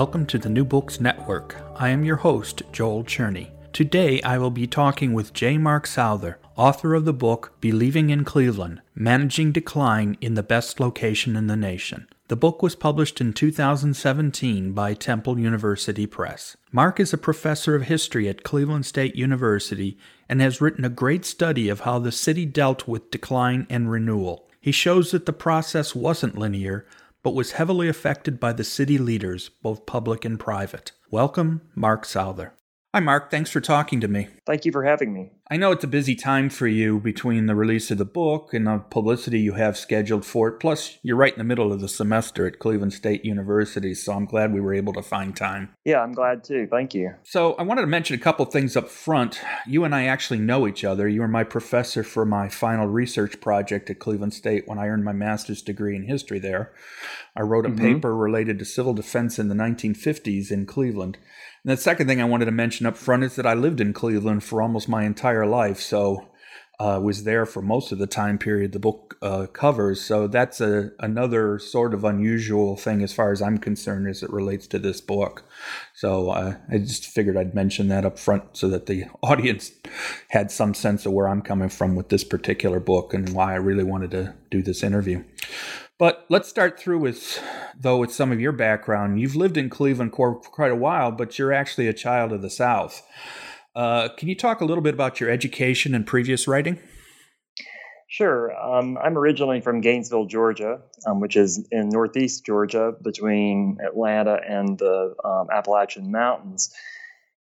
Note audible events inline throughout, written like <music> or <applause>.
Welcome to the New Books Network. I am your host, Joel Cherney. Today I will be talking with J. Mark Souther, author of the book Believing in Cleveland Managing Decline in the Best Location in the Nation. The book was published in 2017 by Temple University Press. Mark is a professor of history at Cleveland State University and has written a great study of how the city dealt with decline and renewal. He shows that the process wasn't linear, but was heavily affected by the city leaders, both public and private. Welcome, Mark Souther. Hi, Mark. Thanks for talking to me. Thank you for having me. I know it's a busy time for you between the release of the book and the publicity you have scheduled for it. Plus, you're right in the middle of the semester at Cleveland State University, so I'm glad we were able to find time. Yeah, I'm glad too. Thank you. So, I wanted to mention a couple things up front. You and I actually know each other. You were my professor for my final research project at Cleveland State when I earned my master's degree in history there. I wrote a mm-hmm. paper related to civil defense in the 1950s in Cleveland. And the second thing I wanted to mention up front is that I lived in Cleveland for almost my entire life, so uh, was there for most of the time period the book uh, covers. So that's a another sort of unusual thing as far as I'm concerned as it relates to this book. So uh, I just figured I'd mention that up front so that the <laughs> audience had some sense of where I'm coming from with this particular book and why I really wanted to do this interview. But let's start through with, though, with some of your background. You've lived in Cleveland for quite a while, but you're actually a child of the South. Uh, can you talk a little bit about your education and previous writing? Sure. Um, I'm originally from Gainesville, Georgia, um, which is in northeast Georgia between Atlanta and the um, Appalachian Mountains.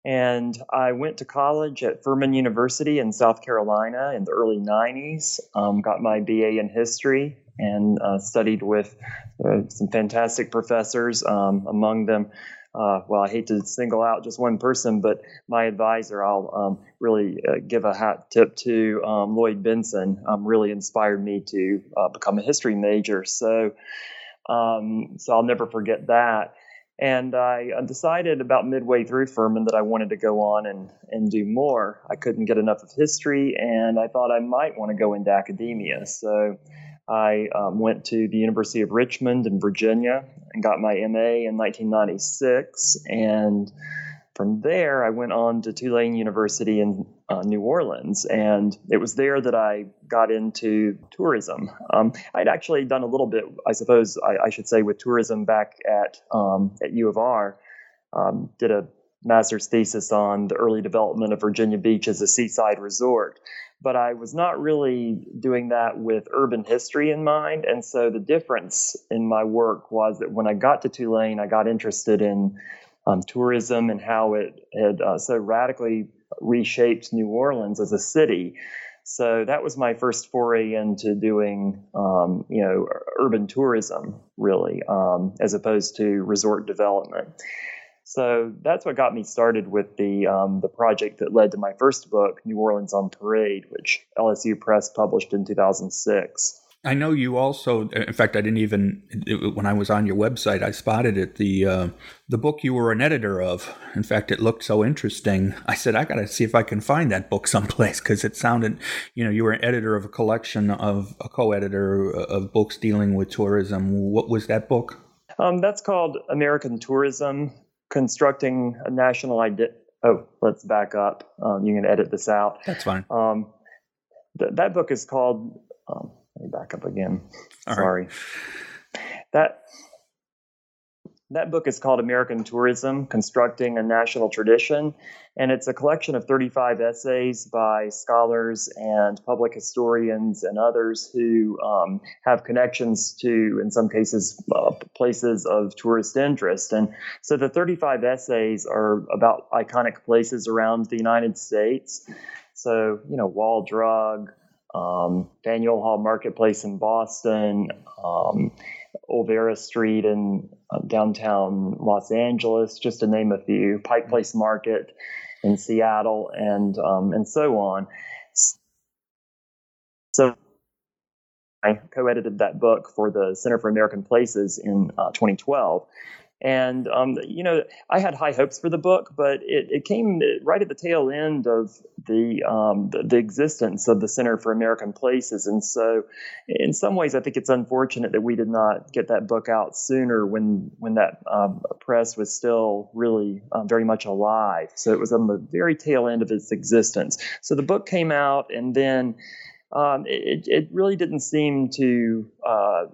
And I went to college at Furman University in South Carolina in the early 90s, um, got my BA in history, and uh, studied with uh, some fantastic professors. Um, among them, uh, well, I hate to single out just one person, but my advisor, I'll um, really uh, give a hat tip to um, Lloyd Benson. Um, really inspired me to uh, become a history major. So, um, so I'll never forget that. And I decided about midway through Furman that I wanted to go on and, and do more. I couldn't get enough of history, and I thought I might want to go into academia. So I um, went to the University of Richmond in Virginia and got my MA in 1996. And from there, I went on to Tulane University in uh, New Orleans. And it was there that I got into tourism. Um, I'd actually done a little bit, I suppose I, I should say, with tourism back at, um, at U of R. Um, did a master's thesis on the early development of Virginia Beach as a seaside resort but I was not really doing that with urban history in mind. And so the difference in my work was that when I got to Tulane, I got interested in um, tourism and how it had uh, so radically reshaped New Orleans as a city. So that was my first foray into doing, um, you know, urban tourism, really, um, as opposed to resort development. So that's what got me started with the um, the project that led to my first book, New Orleans on Parade, which LSU Press published in 2006. I know you also. In fact, I didn't even when I was on your website, I spotted it. The uh, the book you were an editor of. In fact, it looked so interesting. I said I got to see if I can find that book <laughs> someplace because it sounded, you know, you were an editor of a collection of a co-editor of books dealing with tourism. What was that book? Um, that's called American Tourism constructing a national identity. Oh, let's back up. Um, you can edit this out. That's fine. Um, th- that book is called. Um, let me back up again. All Sorry. Right. That that book is called American Tourism Constructing a National Tradition, and it's a collection of 35 essays by scholars and public historians and others who um, have connections to, in some cases, uh, places of tourist interest. And so the 35 essays are about iconic places around the United States. So, you know, Wall Drug, um, Faneuil Hall Marketplace in Boston, um, Olvera Street in uh, downtown Los Angeles, just to name a few, Pike mm-hmm. Place Market in Seattle, and um, and so on. So I co-edited that book for the Center for American Places in uh, 2012, and, um, you know, I had high hopes for the book, but it, it came right at the tail end of the, um, the, the existence of the Center for American Places. And so, in some ways, I think it's unfortunate that we did not get that book out sooner when when that um, press was still really uh, very much alive. So it was on the very tail end of its existence. So the book came out, and then um, it, it really didn't seem to, uh,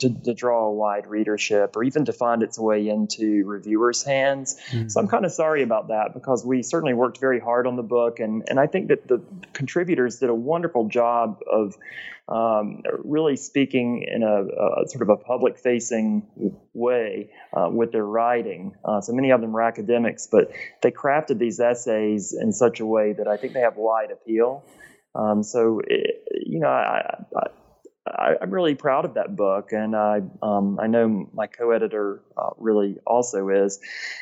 to, to draw a wide readership or even to find its way into reviewers' hands. Mm-hmm. So I'm kind of sorry about that because we certainly worked very hard on the book, and and I think that the contributors did a wonderful job of um, really speaking in a, a, sort of a public-facing way uh, with their writing. Uh, so many of them were academics, but they crafted these essays in such a way that I think they have wide appeal. Um, so, it, you know, I, I, am really proud of that book, and I um, I know my co-editor uh, really also is.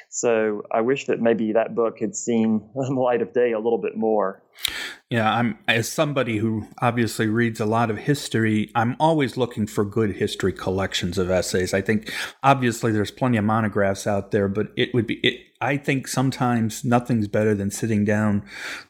So I wish that maybe that book had seen <laughs> the light of day a little bit more. Yeah, I'm as somebody who obviously reads a lot of history, I'm always looking for good history collections of essays. I think obviously there's plenty of monographs out there, but it would be it I think sometimes nothing's better than sitting down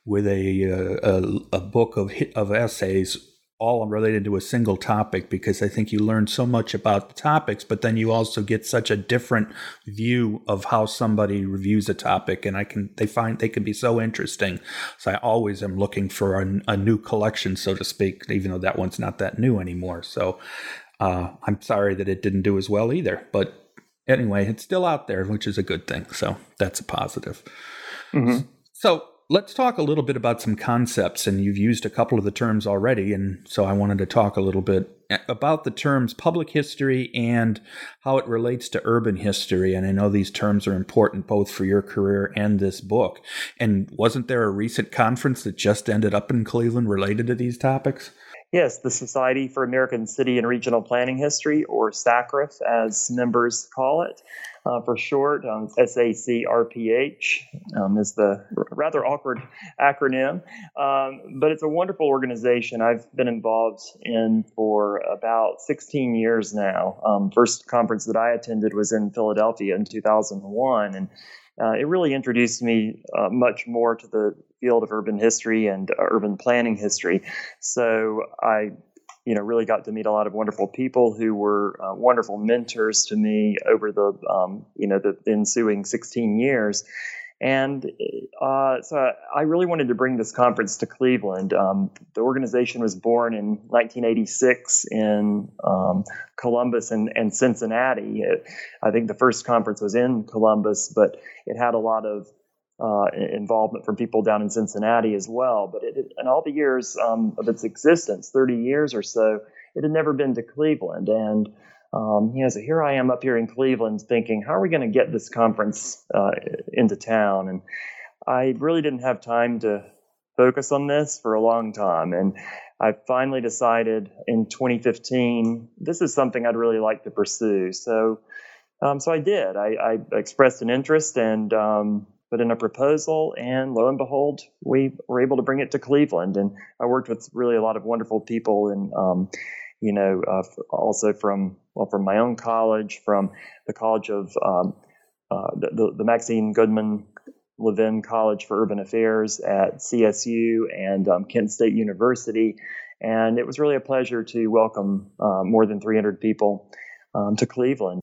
with a uh, a, a book of of essays all related to a single topic because I think you learn so much about the topics, but then you also get such a different view of how somebody reviews a topic, and I can they find they can be so interesting. So I always am looking for a, a new collection, so to speak, even though that one's not that new anymore. So uh, I'm sorry that it didn't do as well either, but anyway, it's still out there, which is a good thing. So that's a positive. Mm-hmm. So let's talk a little bit about some concepts. And you've used a couple of the terms already. And so I wanted to talk a little bit about the terms public history and how it relates to urban history. And I know these terms are important both for your career and this book. And wasn't there a recent conference that just ended up in Cleveland related to these topics? Yes, the Society for American City and Regional Planning History, or SACRIF as members call it uh, for short. Um, SACRPH um, is the rather awkward acronym, um, but it's a wonderful organization I've been involved in for about 16 years now. Um, first conference that I attended was in Philadelphia in 2001, and uh, it really introduced me uh, much more to the field of urban history and uh, urban planning history. So I you know, really got to meet a lot of wonderful people who were uh, wonderful mentors to me over the, um, you know, the ensuing 16 years. And uh, so I really wanted to bring this conference to Cleveland. Um, the organization was born in 1986 in um, Columbus and, and Cincinnati. It, I think the first conference was in Columbus, but it had a lot of uh, involvement from people down in Cincinnati as well. But it, in all the years um, of its existence, 30 years or so, it had never been to Cleveland. And um, so here I am up here in Cleveland thinking, how are we going to get this conference uh, into town? And I really didn't have time to focus on this for a long time. And I finally decided in 2015, this is something I'd really like to pursue. So, um, so I did. I, I, expressed an interest and um, put in a proposal, and lo and behold, we were able to bring it to Cleveland. And I worked with really a lot of wonderful people, and you know, uh, also from well, from my own college, from the College of um, uh, the, the Maxine Goodman Levin College for Urban Affairs at CSU and um, Kent State University. And it was really a pleasure to welcome uh, more than 300 people um, to Cleveland.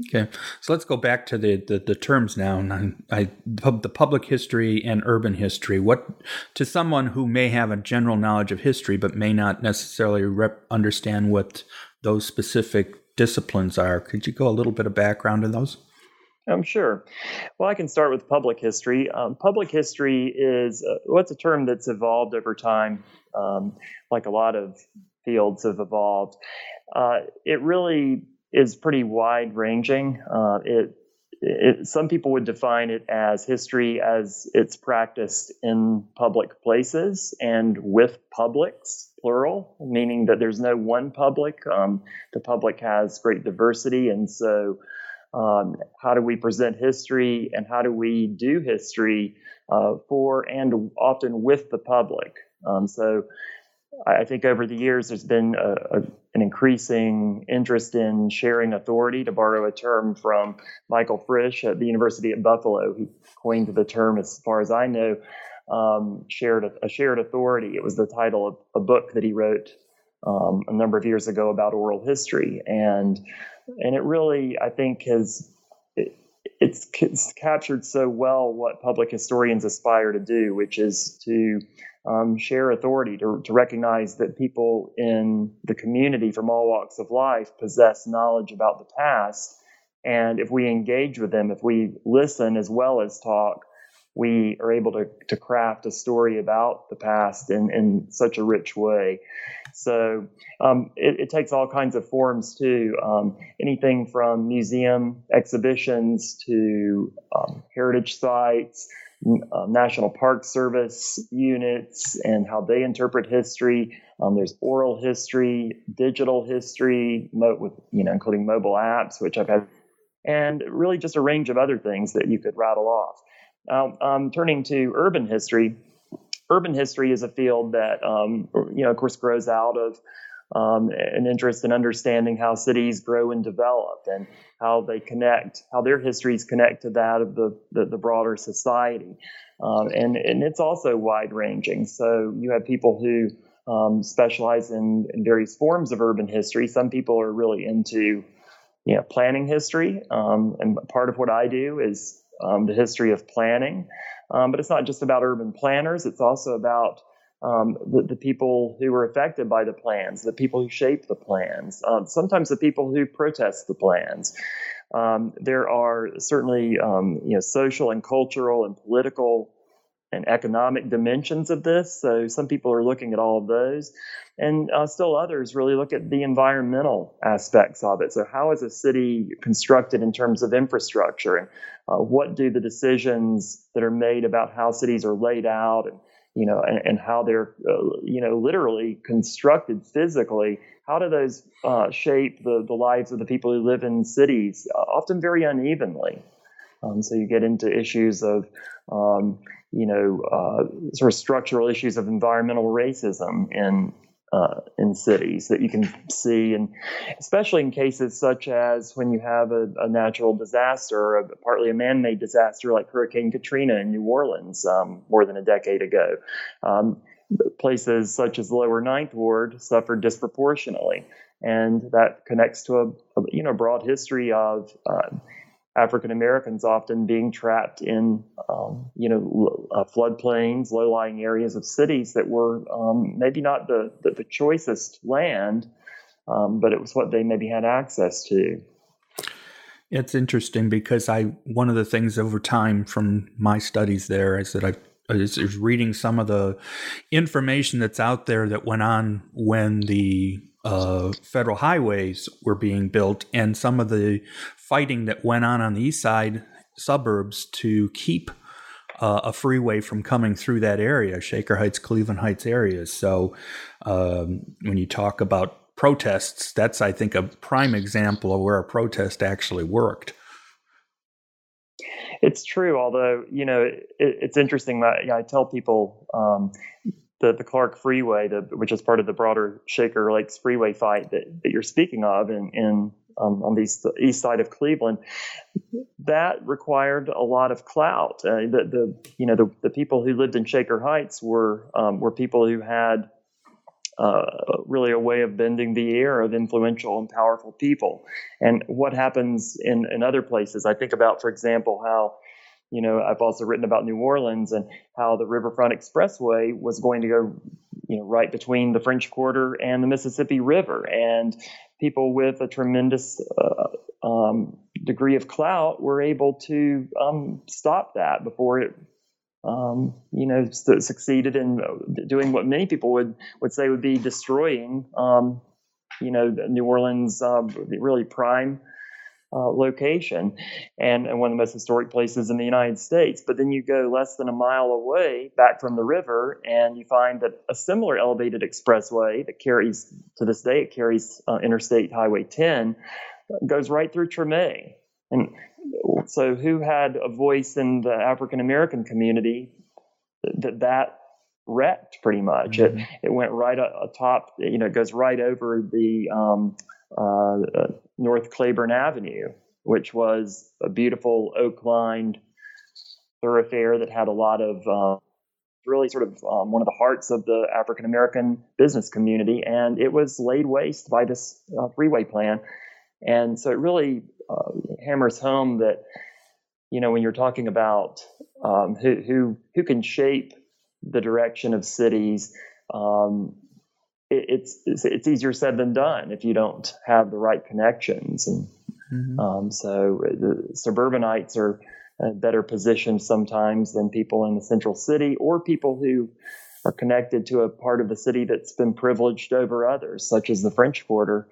Okay, so let's go back to the the, the terms now. I, I, the public history and urban history. What to someone who may have a general knowledge of history but may not necessarily rep, understand what those specific disciplines are. Could you go a little bit of background in those? I'm um, sure. Well, I can start with public history. Um, public history is uh, what's a term that's evolved over time, um, like a lot of fields have evolved. Uh, it really is pretty wide ranging. Uh, it it, some people would define it as history as it's practiced in public places and with publics, plural, meaning that there's no one public. Um, the public has great diversity, and so um, how do we present history and how do we do history uh, for and often with the public? Um, so I think over the years there's been a, a, an increasing interest in sharing authority, to borrow a term from Michael Frisch at the University at Buffalo. He coined the term, as far as I know, um, shared a shared authority. It was the title of a book that he wrote um, a number of years ago about oral history, and and it really I think has it, it's, it's captured so well what public historians aspire to do, which is to um, share authority, to, to recognize that people in the community from all walks of life possess knowledge about the past. And if we engage with them, if we listen as well as talk, we are able to, to craft a story about the past in, in such a rich way. So um, it, it, takes all kinds of forms too. Um, anything from museum exhibitions to um, heritage sites, uh, National Park Service units, and how they interpret history. Um, there's oral history, digital history, mo- with you know, including mobile apps, which I've had, and really just a range of other things that you could rattle off. Now, um, turning to urban history, urban history is a field that, um, you know, of course, grows out of um, an interest in understanding how cities grow and develop and how they connect, how their histories connect to that of the, the, the broader society. Um, and, and it's also wide ranging. So you have people who um, specialize in, in various forms of urban history. Some people are really into you know, planning history. Um, and part of what I do is um, the history of planning. Um, but it's not just about urban planners, it's also about um, the, the, people who were affected by the plans, the people who shape the plans, um, sometimes the people who protest the plans. Um, there are certainly um, you know social and cultural and political and economic dimensions of this. So some people are looking at all of those, and uh, still others really look at the environmental aspects of it. So how is a city constructed in terms of infrastructure, and uh, what do the decisions that are made about how cities are laid out and you know, and, and how they're, uh, you know, literally constructed physically. How do those uh, shape the, the lives of the people who live in cities, uh, often very unevenly? Um, so you get into issues of, um, you know, uh, sort of structural issues of environmental racism in uh, in cities that you can see, and especially in cases such as when you have a, a natural disaster, a, partly a man-made disaster like Hurricane Katrina in New Orleans um, more than a decade ago. Um, places such as the Lower Ninth Ward suffered disproportionately, and that connects to a, a you know broad history of uh, African Americans often being trapped in, um, you know, uh, floodplains, low-lying areas of cities that were um, maybe not the, the, the choicest land, um, but it was what they maybe had access to. It's interesting because I one of the things over time from my studies there is that I is, is reading some of the information that's out there that went on when the uh, federal highways were being built and some of the fighting that went on on the east side suburbs to keep uh, a freeway from coming through that area, Shaker Heights, Cleveland Heights areas. So um, when you talk about protests, that's, I think, a prime example of where a protest actually worked. It's true, although, you know, it, it's interesting that I tell people um, the, the Clark Freeway, the, which is part of the broader Shaker Lakes Freeway fight that, that you're speaking of in, in um, on the east, east, side of Cleveland, that required a lot of clout. Uh, the, the, you know the, the people who lived in Shaker Heights were um, were people who had uh, really a way of bending the ear of influential and powerful people. And what happens in, in other places, I think about, for example, how you know, I've also written about New Orleans and how the Riverfront Expressway was going to go, you know, right between the French Quarter and the Mississippi River, and people with a tremendous uh, um, degree of clout were able to um, stop that before it, um, you know, succeeded in doing what many people would would say would be destroying, um, you know, New Orleans uh, really prime uh, location and, and one of the most historic places in the United States. But then you go less than a mile away back from the river and you find that a similar elevated expressway that carries, to this day, it carries uh, Interstate Highway 10, goes right through Treme. And so, who had a voice in the African American community that that wrecked pretty much? Mm-hmm. It, it went right atop, you know, it goes right over the um, uh, uh, North Claiborne Avenue, which was a beautiful oak lined thoroughfare that had a lot of uh, really sort of um, one of the hearts of the African American business community. And it was laid waste by this uh, freeway plan. And so it really uh, hammers home that, you know, when you're talking about um, who, who, who can shape the direction of cities, um, it's, it's, it's easier said than done if you don't have the right connections. And mm-hmm. um, so the suburbanites are better positioned sometimes than people in the central city or people who are connected to a part of the city that's been privileged over others, such as the French Quarter.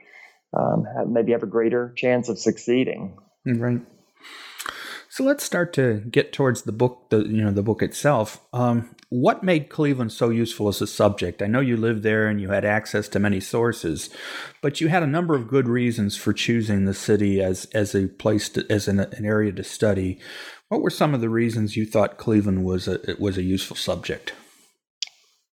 Um, have, maybe have a greater chance of succeeding. Right. So let's start to get towards the book, the you know the book itself. Um, what made Cleveland so useful as a subject? I know you lived there and you had access to many sources, but you had a number of good reasons for choosing the city as as a place to, as an, an area to study. What were some of the reasons you thought Cleveland was a was a useful subject?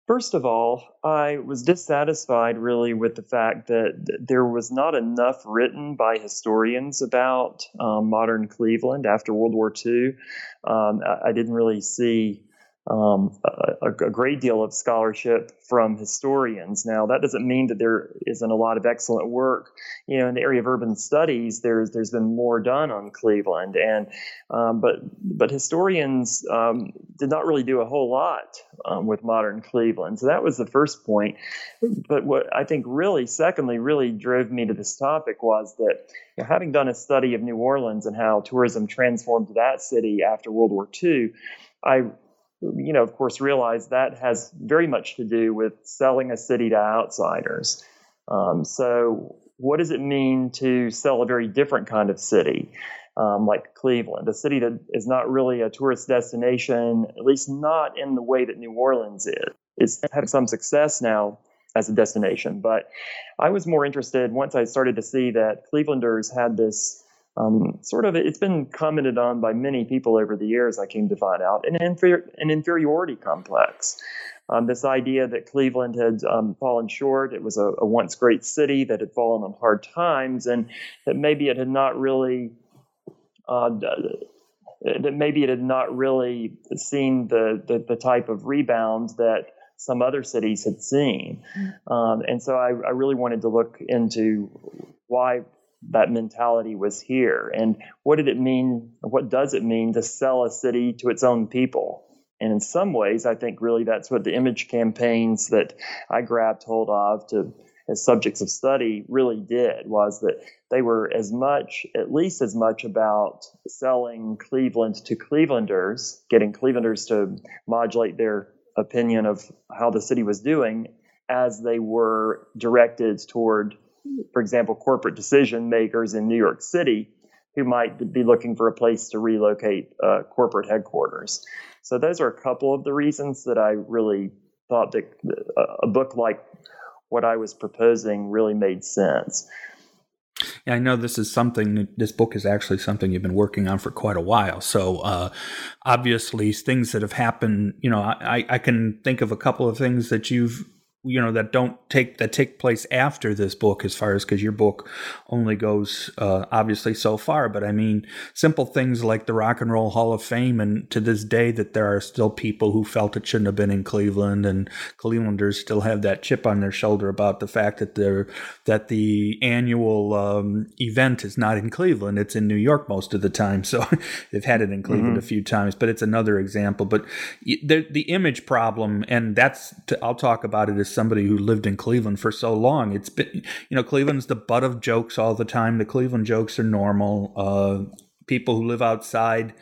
First of all, I was dissatisfied really with the fact that there was not enough written by historians about um, modern Cleveland after World War II. Um, I, I didn't really see um, a, a, great deal of scholarship from historians. Now, that doesn't mean that there isn't a lot of excellent work. You know, in the area of urban studies, there's there's been more done on Cleveland, and um, but but historians um, did not really do a whole lot um, with modern Cleveland. So that was the first point. But what I think really, secondly, really drove me to this topic was that you know, having done a study of New Orleans and how tourism transformed that city after World War II. I you know, of course, realize that has very much to do with selling a city to outsiders. Um, so, what does it mean to sell a very different kind of city, um, like Cleveland, a city that is not really a tourist destination, at least not in the way that New Orleans is? It's having some success now as a destination, but I was more interested once I started to see that Clevelanders had this um, sort of it's been commented on by many people over the years. I came to find out an, inferior, an inferiority complex. Um, this idea that Cleveland had um, fallen short, it was a, a, once great city that had fallen on hard times, and that maybe it had not really. Uh, that maybe it had not really seen the, the, the type of rebound that some other cities had seen. Mm. Um, and so I, I, really wanted to look into why that mentality was here. And what did it mean? What does it mean to sell a city to its own people? And in some ways, I think really that's what the image campaigns that I grabbed hold of to as subjects of study really did was that they were as much, at least as much about selling Cleveland to Clevelanders, getting Clevelanders to modulate their opinion of how the city was doing, as they were directed toward for example, corporate decision makers in New York City who might be looking for a place to relocate uh, corporate headquarters. So those are a couple of the reasons that I really thought that uh, a book like what I was proposing really made sense. Yeah, I know this is something. This book is actually something you've been working on for quite a while. So, uh, obviously, things that have happened. You know, I, I can think of a couple of things that you've you know that don't take that take place after this book as far as because your book only goes uh, obviously so far. But i mean simple things like the rock and roll hall of fame and to this day that there are still people who felt it shouldn't have been in cleveland and clevelanders still have that chip on their shoulder about the fact that they're that the annual um, event is not in cleveland it's in new york most of the time. So <laughs> they've had it in cleveland mm-hmm. a few times but it's another example. But the, the image problem and that's i'll talk about it as somebody who lived in Cleveland for so long. It's been, you know, Cleveland's the butt of jokes all the time. The Cleveland jokes are normal. Uh, people who live outside,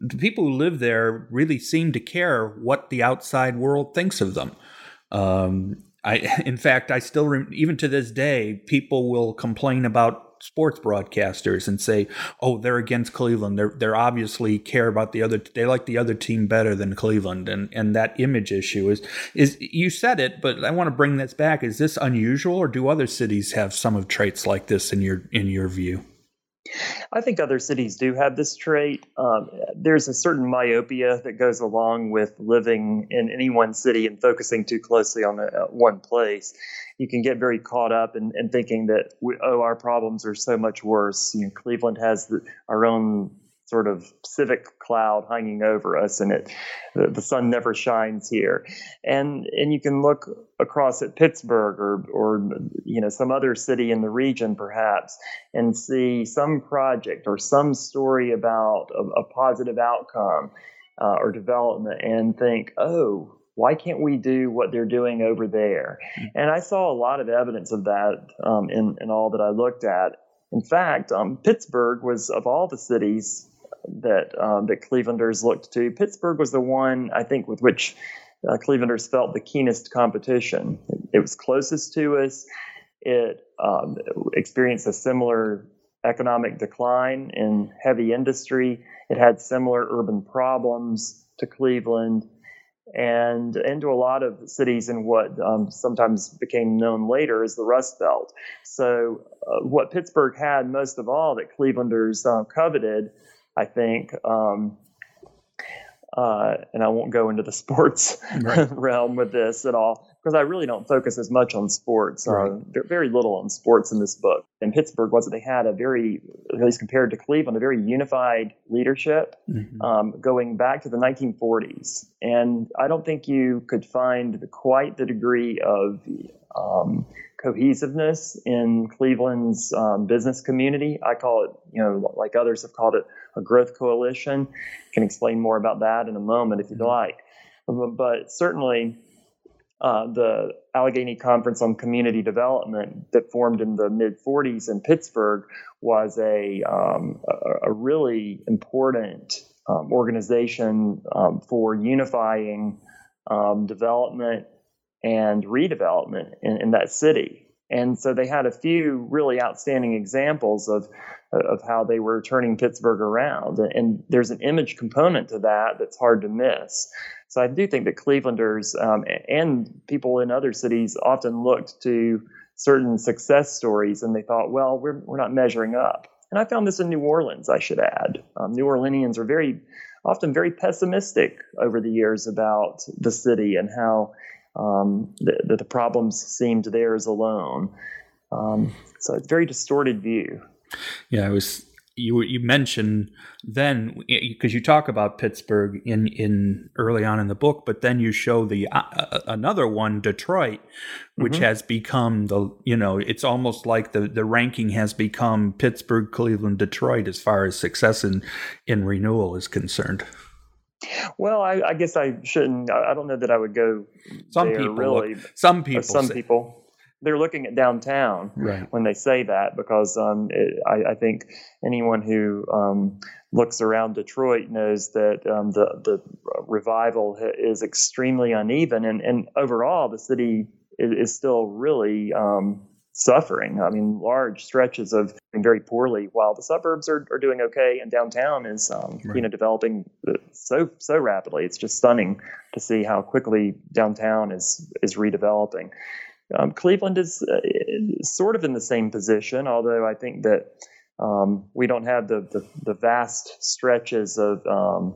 the people who live there really seem to care what the outside world thinks of them. Um, I, <laughs> in fact, I still, even to this day, people will complain about sports broadcasters and say, "Oh, they're against Cleveland. They're they're obviously care about the other. They like the other team better than Cleveland." And and that image issue is is you said it, but I want to bring this back. Is this unusual, or do other cities have some of traits like this in your in your view? I think other cities do have this trait. Um, there's a certain myopia that goes along with living in any one city and focusing too closely on a, uh, one place. You can get very caught up in, in thinking that we, oh, our problems are so much worse. You know, Cleveland has the, our own sort of civic cloud hanging over us, and it the, the, sun never shines here. And and you can look across at Pittsburgh or or you know some other city in the region perhaps, and see some project or some story about a, a positive outcome uh, or development, and think, oh. Why can't we do what they're doing over there? Hmm. And I saw a lot of evidence of that um, in, in all that I looked at. In fact, um, Pittsburgh was, of all the cities that um, that Clevelanders looked to. Pittsburgh was the one I think with which uh, Clevelanders felt the keenest competition. It, it was closest to us. It um, experienced a similar economic decline in heavy industry. It had similar urban problems to Cleveland and into a lot of cities in what um, sometimes became known later as the Rust Belt. So, uh, what Pittsburgh had most of all that Clevelanders uh, coveted I think. Um, uh, and I won't go into the <laughs> sports right. <laughs> realm with this at all because I really don't focus as much on sports. Uh, right. Very little on sports in this book. And Pittsburgh was that they had a very, at least compared to Cleveland, a very unified leadership mm-hmm. um, going back to the 1940s. And I don't think you could find quite the degree of um, cohesiveness in Cleveland's um, business community. I call it, you know, like others have called it, a growth coalition. Can explain more about that in a moment if you'd mm-hmm. like. But certainly, uh, the Allegheny Conference on Community Development that formed in the mid 40s in Pittsburgh was a, um, a, a, really important um, organization um, for unifying um, development and redevelopment in, in that city. And so they had a few really outstanding examples of of how they were turning Pittsburgh around. And there's an image component to that that's hard to miss. So I do think that Clevelanders um, and people in other cities often looked to certain success stories and they thought, well, we're, we're not measuring up. And I found this in New Orleans, I should add. Um, New Orleanians are very often very pessimistic over the years about the city and how um, the, the, problems seemed theirs alone. Um, so it's a very distorted view. Yeah, I was you you mentioned then because you talk about Pittsburgh in in early on in the book, but then you show the uh, uh another one, Detroit, which mm-hmm. has become the you know it's almost like the the ranking has become Pittsburgh, Cleveland, Detroit as far as success in in renewal is concerned. Well, I, I, guess I shouldn't. I don't know that I would go. Some people, really. Look, some people, some say. people, they're looking at downtown right. when they say that because um, it, I, I, think anyone who um, looks around Detroit knows that um, the the revival is extremely uneven, and, and overall the city is, is still really um, suffering. I mean, large stretches of doing very poorly, while the suburbs are, are doing okay, and downtown is um, right. you know developing uh, so so rapidly. It's just stunning to see how quickly downtown is is redeveloping. Um, Cleveland is uh, sort of in the same position, although I think that um, we don't have the, the, the vast stretches of um,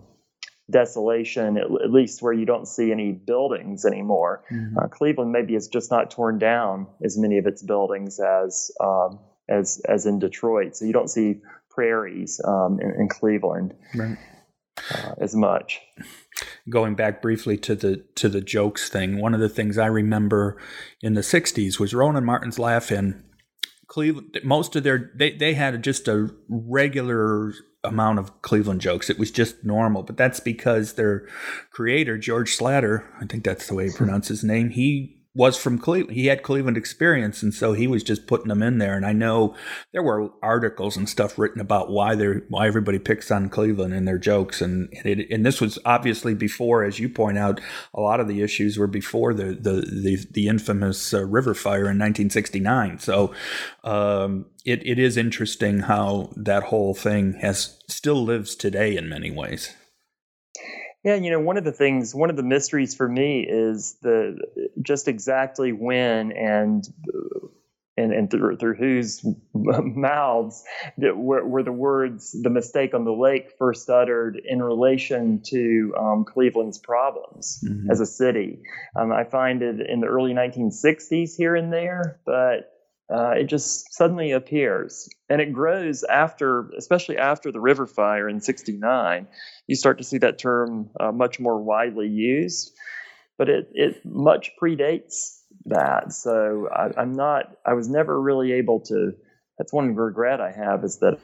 desolation, at, at, least where you don't see any buildings anymore. Mm-hmm. Uh, Cleveland maybe has just not torn down as many of its buildings as um, as as in Detroit. So you don't see prairies um, in, in, Cleveland right. uh, as much. Going back briefly to the to the jokes thing, one of the things I remember in the '60s was Rowan Martin's Laugh-In. Cleveland, most of their they they had just a regular amount of Cleveland jokes. It was just normal, but that's because their creator George Schlatter, I think that's the way he hmm. pronounced his name, he was from Cleveland. He had Cleveland experience, and so he was just putting them in there. And I know there were articles and stuff written about why they why everybody picks on Cleveland and their jokes, and it, and, this was obviously before, as you point out, a lot of the issues were before the the the, the infamous uh, river fire in 1969. So um, it it is interesting how that whole thing has still lives today in many ways. Yeah, you know, one of the things, one of the mysteries for me is the just exactly when and and, and through, through whose mouths that were, were, the words "the mistake on the lake" first uttered in relation to um, Cleveland's problems mm-hmm. as a city. Um, I find it in the early 1960s here and there, but uh, it just suddenly appears. And it grows after especially after the river fire in 69 you start to see that term uh, much more widely used. But it, it much predates that. So I, am not i was never really able to that's one regret i have is that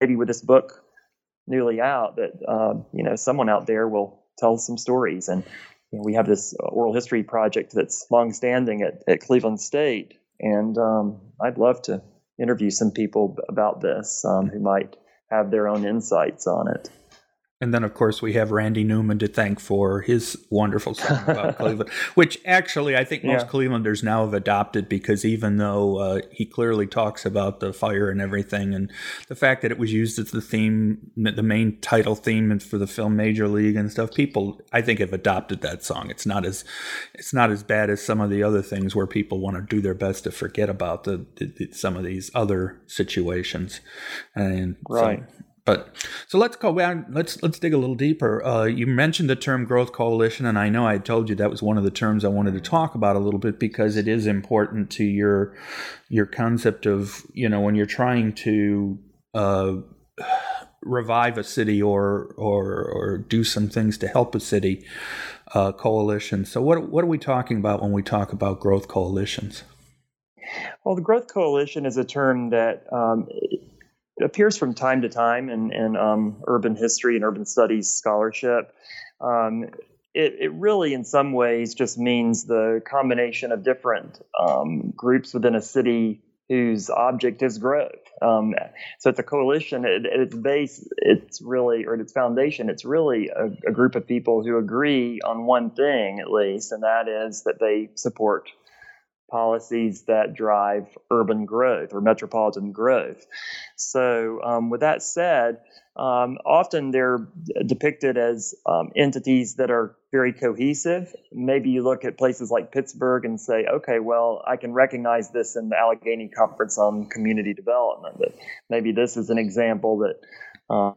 maybe with this book newly out that uh, you know someone out there will tell some stories. And you know, we have this oral history project that's long standing at, at cleveland state and um, I'd love to interview some people about this um, who might have their own insights on it. And then, of course, we have Randy Newman to thank for his wonderful song about <laughs> Cleveland, which actually I think most yeah. Clevelanders now have adopted because even though uh, he clearly talks about the fire and everything, and the fact that it was used as the theme, the main title theme for the film Major League and stuff, people I think have adopted that song. It's not as it's not as bad as some of the other things where people want to do their best to forget about the, the some of these other situations, and right. So, but so let's go down. Let's let's dig a little deeper. Uh, you mentioned the term growth coalition, and I know I told you that was one of the terms I wanted to talk about a little bit because it is important to your your concept of you know when you're trying to uh, revive a city or or or do some things to help a city uh, coalition. So what what are we talking about when we talk about growth coalitions? Well, the growth coalition is a term that um, it appears from time to time in, in um, urban history and urban studies scholarship. Um, it, it, really, in some ways, just means the combination of different um, groups within a city whose object is growth. Um, so it's a coalition. At, its base, it's really, or at its foundation, it's really a, a group of people who agree on one thing, at least, and that is that they support policies that drive urban growth or metropolitan growth. So, um, with that said, um, often they're depicted as um, entities that are very cohesive. Maybe you look at places like Pittsburgh and say, okay, well, I can recognize this in the Allegheny Conference on Community Development. That maybe this is an example that. Uh,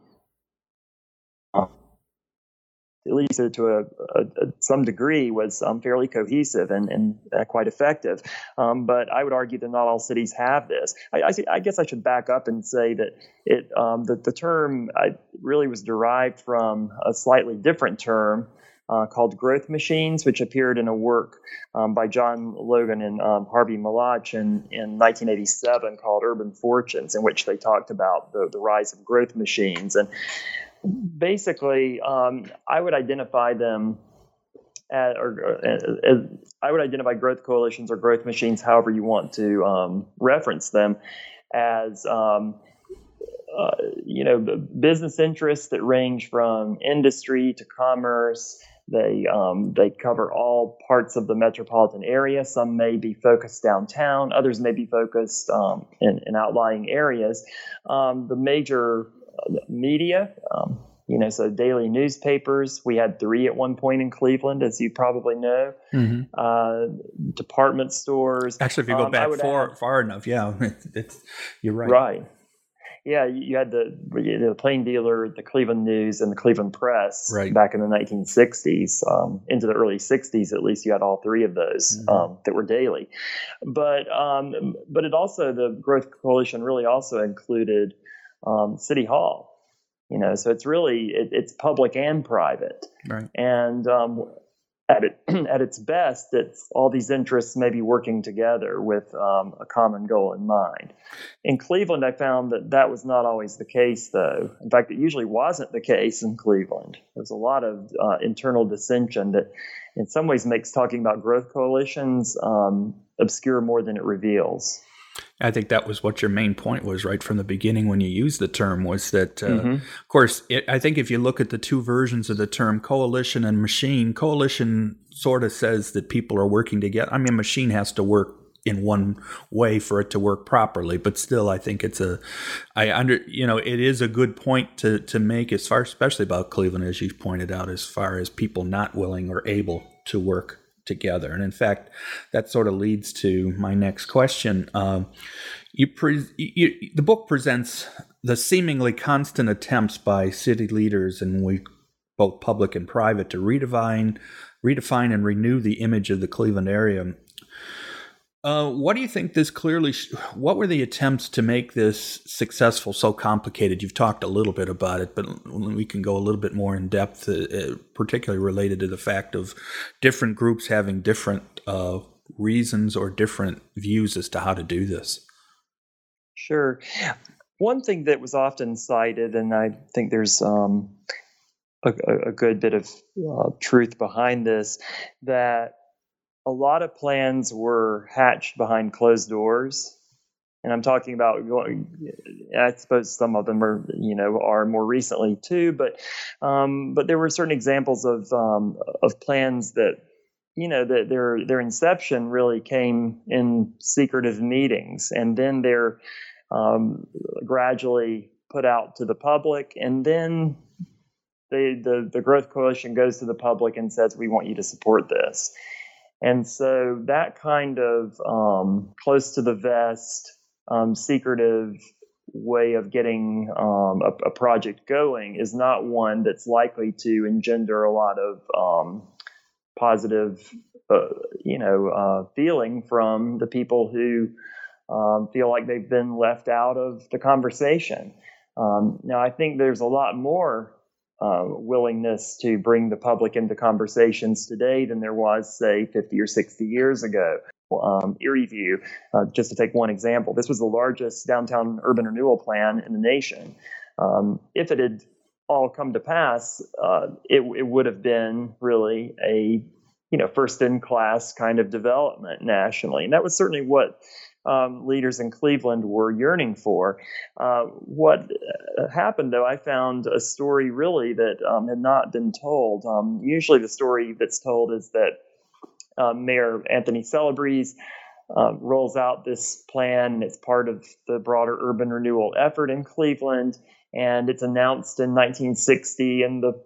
at least to a, a, a some degree, was um, fairly cohesive and, and uh, quite effective. Um, but I would argue that not all cities have this. I, I, I guess I should back up and say that it um, the, the term I, really was derived from a slightly different term. Uh, called Growth Machines, which appeared in a work um, by John Logan and um, Harvey Molotch in, in 1987 called Urban Fortunes, in which they talked about the, the rise of growth machines. And basically, um, I would identify them at, or uh, I would identify growth coalitions or growth machines, however you want to um, reference them, as um, uh, you know business interests that range from industry to commerce. They um, they cover all parts of the metropolitan area. Some may be focused downtown. Others may be focused um, in, in, outlying areas. Um, the major media. Um, you know, so daily newspapers. We had three at one point in Cleveland, as you probably know. Mm-hmm. Uh, department stores. Actually, if you go um, back far, add, far enough, yeah, <laughs> it's, you're right. Right. Yeah, you had the the plain dealer, the Cleveland News, and the Cleveland Press right. back in the 1960s, um, into the early 60s. At least you had all three of those mm-hmm. um, that were daily. But um, but it also the Growth Coalition really also included um, City Hall. You know, so it's really it, it's public and private. Right. And um, at it <clears throat> at its best, it's all these interests maybe working together with um, a common goal in mind. In Cleveland, I found that that was not always the case, though. In fact, it usually wasn't the case in Cleveland. There's a lot of uh, internal dissension that in some ways makes talking about growth coalitions um, obscure more than it reveals. I think that was what your main point was right from the beginning when you used the term was that, uh, mm-hmm. of course, it, I think if you look at the two versions of the term coalition and machine, coalition sort of says that people are working together. I mean, machine has to work in one way for it to work properly but still i think it's a i under you know it is a good point to to make as far especially about cleveland as you pointed out as far as people not willing or able to work together. And in fact, that sort of leads to my next question. Um, you, pre- you, the book presents the seemingly constant attempts by city leaders and we both public and private to redefine redefine and renew the image of the Cleveland area uh, what do you think this clearly? Sh- what were the attempts to make this successful so complicated? You've talked a little bit about it, but we can go a little bit more in depth, uh, particularly related to the fact of different groups having different uh, reasons or different views as to how to do this. Sure. One thing that was often cited, and I think there's um, a, a, good bit of uh, truth behind this, that a lot of plans were hatched behind closed doors. And I'm talking about going, I suppose some of them are, you know, are more recently too, but, um, but there were certain examples of, um, of plans that, you know, that their, their inception really came in secretive meetings and then they're, um, gradually put out to the public and then the, the, the growth coalition goes to the public and says, we want you to support this. And so that kind of um, close to the vest, um, secretive way of getting um, a, a, project going is not one that's likely to engender a lot of um, positive, uh, you know, uh, feeling from the people who um, feel like they've been left out of the conversation. Um, now, I think there's a lot more uh, willingness to bring the public into conversations today than there was, say, 50 or 60 years ago. Um, Erieview, uh, just to take one example, this was the largest downtown urban renewal plan in the nation. Um, if it had all come to pass, uh, it, it would have been really a you know first in class kind of development nationally, and that was certainly what um, leaders in Cleveland were yearning for. Uh, what uh, happened, though, I found a story really that um, had not been told. Um, usually, the story that's told is that uh, Mayor Anthony Celebrezze uh, rolls out this plan, and it's part of the broader urban renewal effort in Cleveland. And it's announced in 1960, and the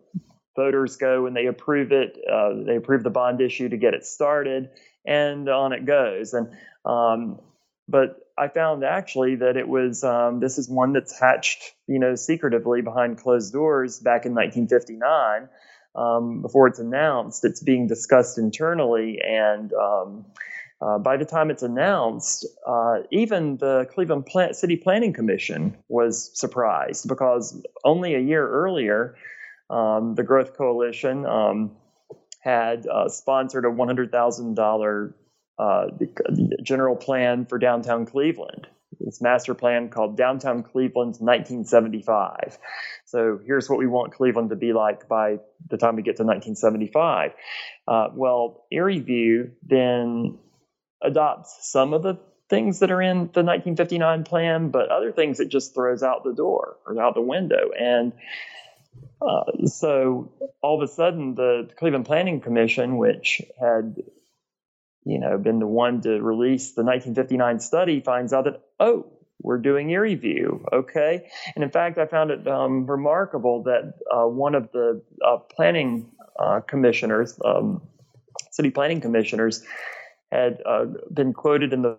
voters go and they approve it. Uh, they approve the bond issue to get it started, and on it goes. And um, but I found actually that it was um, this is one that's hatched, you know, secretively behind closed doors back in 1959. Um, before it's announced, it's being discussed internally, and um, uh, by the time it's announced, uh, even the Cleveland City Planning Commission was surprised because only a year earlier, um, the Growth Coalition um, had uh, sponsored a $100,000 uh, the general plan for downtown Cleveland. This master plan called Downtown Cleveland 1975. So here's what we want Cleveland to be like by the time we get to 1975. Uh, well, Erieview then adopts some of the things that are in the 1959 plan, but other things it just throws out the door or out the window. And uh, so all of a sudden, the Cleveland Planning Commission, which had you know, been the one to release the 1959 study finds out that, oh, we're doing Erieview. Okay. And in fact, I found it um, remarkable that uh, one of the uh, planning uh, commissioners, um, city planning commissioners, had uh, been quoted in the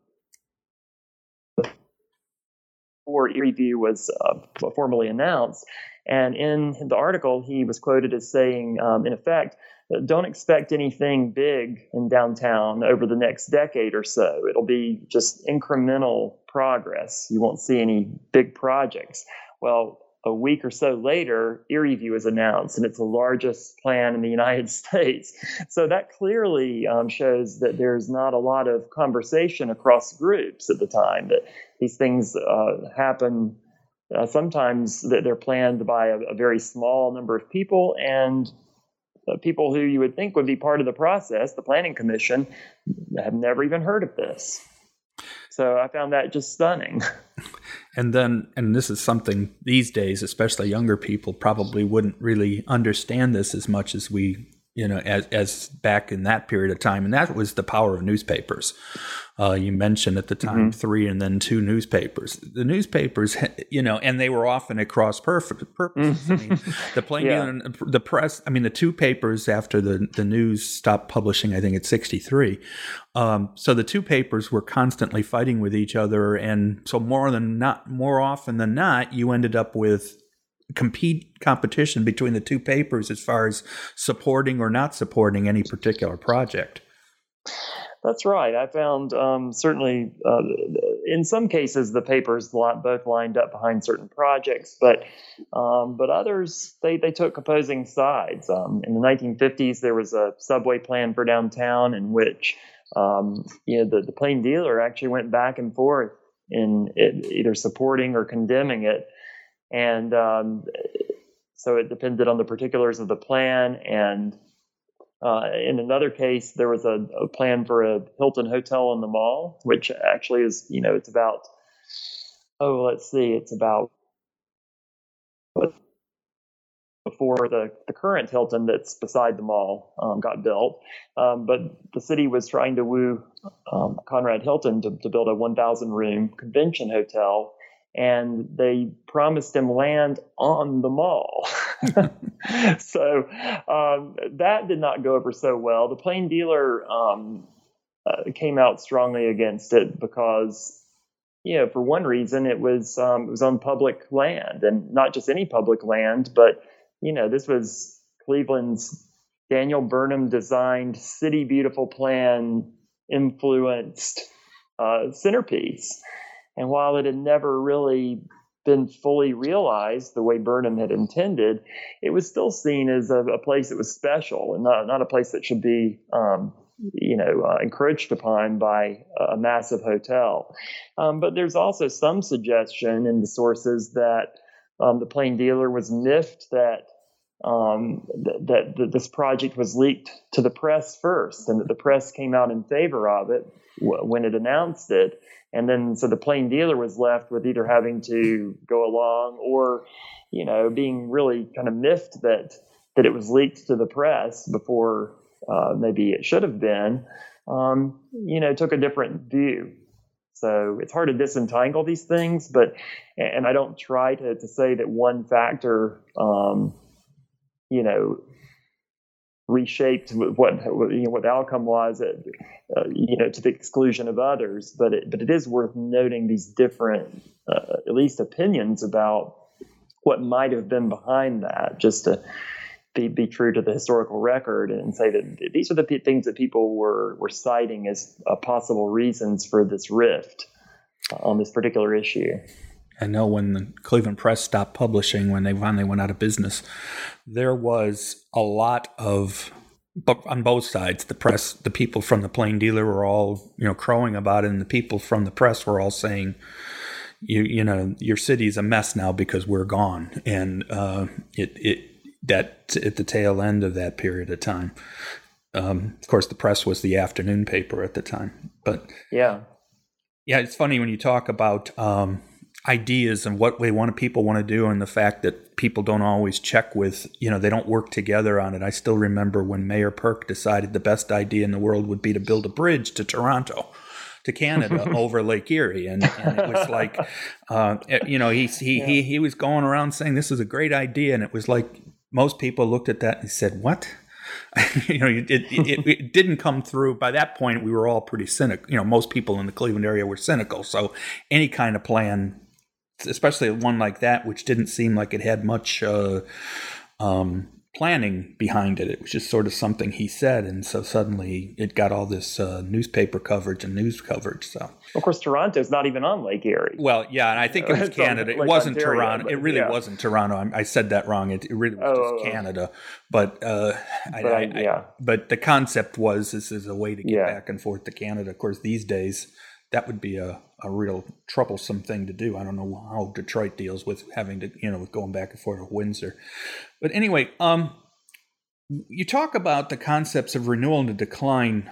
before Erieview was uh, formally announced. And in the article, he was quoted as saying, um, in effect, don't expect anything big in downtown over the next decade or so. It'll be just incremental progress. You won't see any big projects. Well, a week or so later, Erieview is announced, and it's the largest plan in the United <laughs> States. So that clearly um, shows that there's not a lot of conversation across groups at the time, that these things uh, happen. Uh, sometimes that they're planned by a, a very small number of people, and uh, people who you would think would be part of the process, the planning commission, have never even heard of this. So I found that just stunning. <laughs> And then, and this is something these days, especially younger people, probably wouldn't really understand this as much as we you know, as, as back in that period of time. And that was the power of newspapers. Uh, you mentioned at the time mm-hmm. three and then two newspapers. The newspapers, <laughs> you know, and they were often at cross purposes. Mm-hmm. I mean, the <laughs> plain yeah. the press. I mean, the two papers after the the news stopped publishing. I think at sixty three. Um, so the two papers were constantly fighting with each other, and so more than not, more often than not, you ended up with compete competition between the two papers as far as supporting or not supporting any particular project. That's right. I found um, certainly uh, in some cases the papers both lined up behind certain projects, but um, but others they, they took opposing sides. Um, in the 1950s, there was a subway plan for downtown in which um, you know the, the plain dealer actually went back and forth in it, either supporting or condemning it and um, so it depended on the particulars of the plan. And uh, in another case, there was a, a, plan for a Hilton hotel in the mall, which actually is, you know, it's about, oh, let's see, it's about before the, the current Hilton that's beside the mall um, got built. Um, but the city was trying to woo um, Conrad Hilton to, to build a 1,000 room convention hotel and they promised him land on the mall. <laughs> so um, that did not go over so well. The plain dealer um, uh, came out strongly against it because, you know, for one reason, it was um, it was on public land, and not just any public land, but you know, this was Cleveland's Daniel Burnham designed City Beautiful plan influenced uh, centerpiece. And while it had never really been fully realized the way Burnham had intended, it was still seen as a, a place that was special and not, not a place that should be, um, you know, uh, encouraged upon by a massive hotel. Um, but there's also some suggestion in the sources that um, the plain dealer was miffed that um, that, that, this project was leaked to the press first, and that the press came out in favor of it w- when it announced it. And then, so the plain dealer was left with either having to go along or, you know, being really kind of miffed that that it was leaked to the press before uh, maybe it should have been. Um, you know, took a different view. So it's hard to disentangle these things, but and I don't try to to say that one factor, um, you know, reshaped what you know, what the outcome was, uh, you know, to the exclusion of others. But it, but it is worth noting these different, uh, at least opinions about what might have been behind that, just to be, be true to the historical record and say that these are the p- things that people were were citing as uh, possible reasons for this rift on this particular issue. I know when the Cleveland Press stopped publishing, when they finally went out of business, there was a lot of, but on both sides, the press, the people from the plain dealer were all, you know, crowing about it, and the people from the press were all saying, you, you know, your city's a mess now because we're gone, and uh, it, it, that at the tail end of that period of time. Um, of course, the press was the afternoon paper at the time, but yeah, yeah, it's funny when you talk about. Um, ideas and what we want people want to do and the fact that people don't always check with you know they don't work together on it i still remember when mayor perk decided the best idea in the world would be to build a bridge to toronto to Canada <laughs> over Lake Erie, and, and it was like, uh, you know, he he, yeah. he he was going around saying this is a great idea, and it was like most people looked at that and said, "What?" <laughs> you know, it, it, it, it, didn't come through. By that point, we were all pretty cynical. You know, most people in the Cleveland area were cynical. So any kind of plan especially one like that, which didn't seem like it had much uh, um, planning behind it. It was just sort of something he said, and so suddenly it got all this uh, newspaper coverage and news coverage. So, of course, Toronto's not even on Lake Erie. Well, yeah, and I think it was <laughs> Canada. It wasn't Ontario, Toronto. It really yeah. wasn't Toronto. I, I, said that wrong. It, it really was oh, just oh, oh. Canada. But, uh, but I, I, yeah. but the concept was this is a way to get yeah. back and forth to Canada. Of course, these days that would be a, a real troublesome thing to do. I don't know how Detroit deals with having to, you know, with going back and forth to Windsor. But anyway, um, You talk about the concepts of renewal and decline.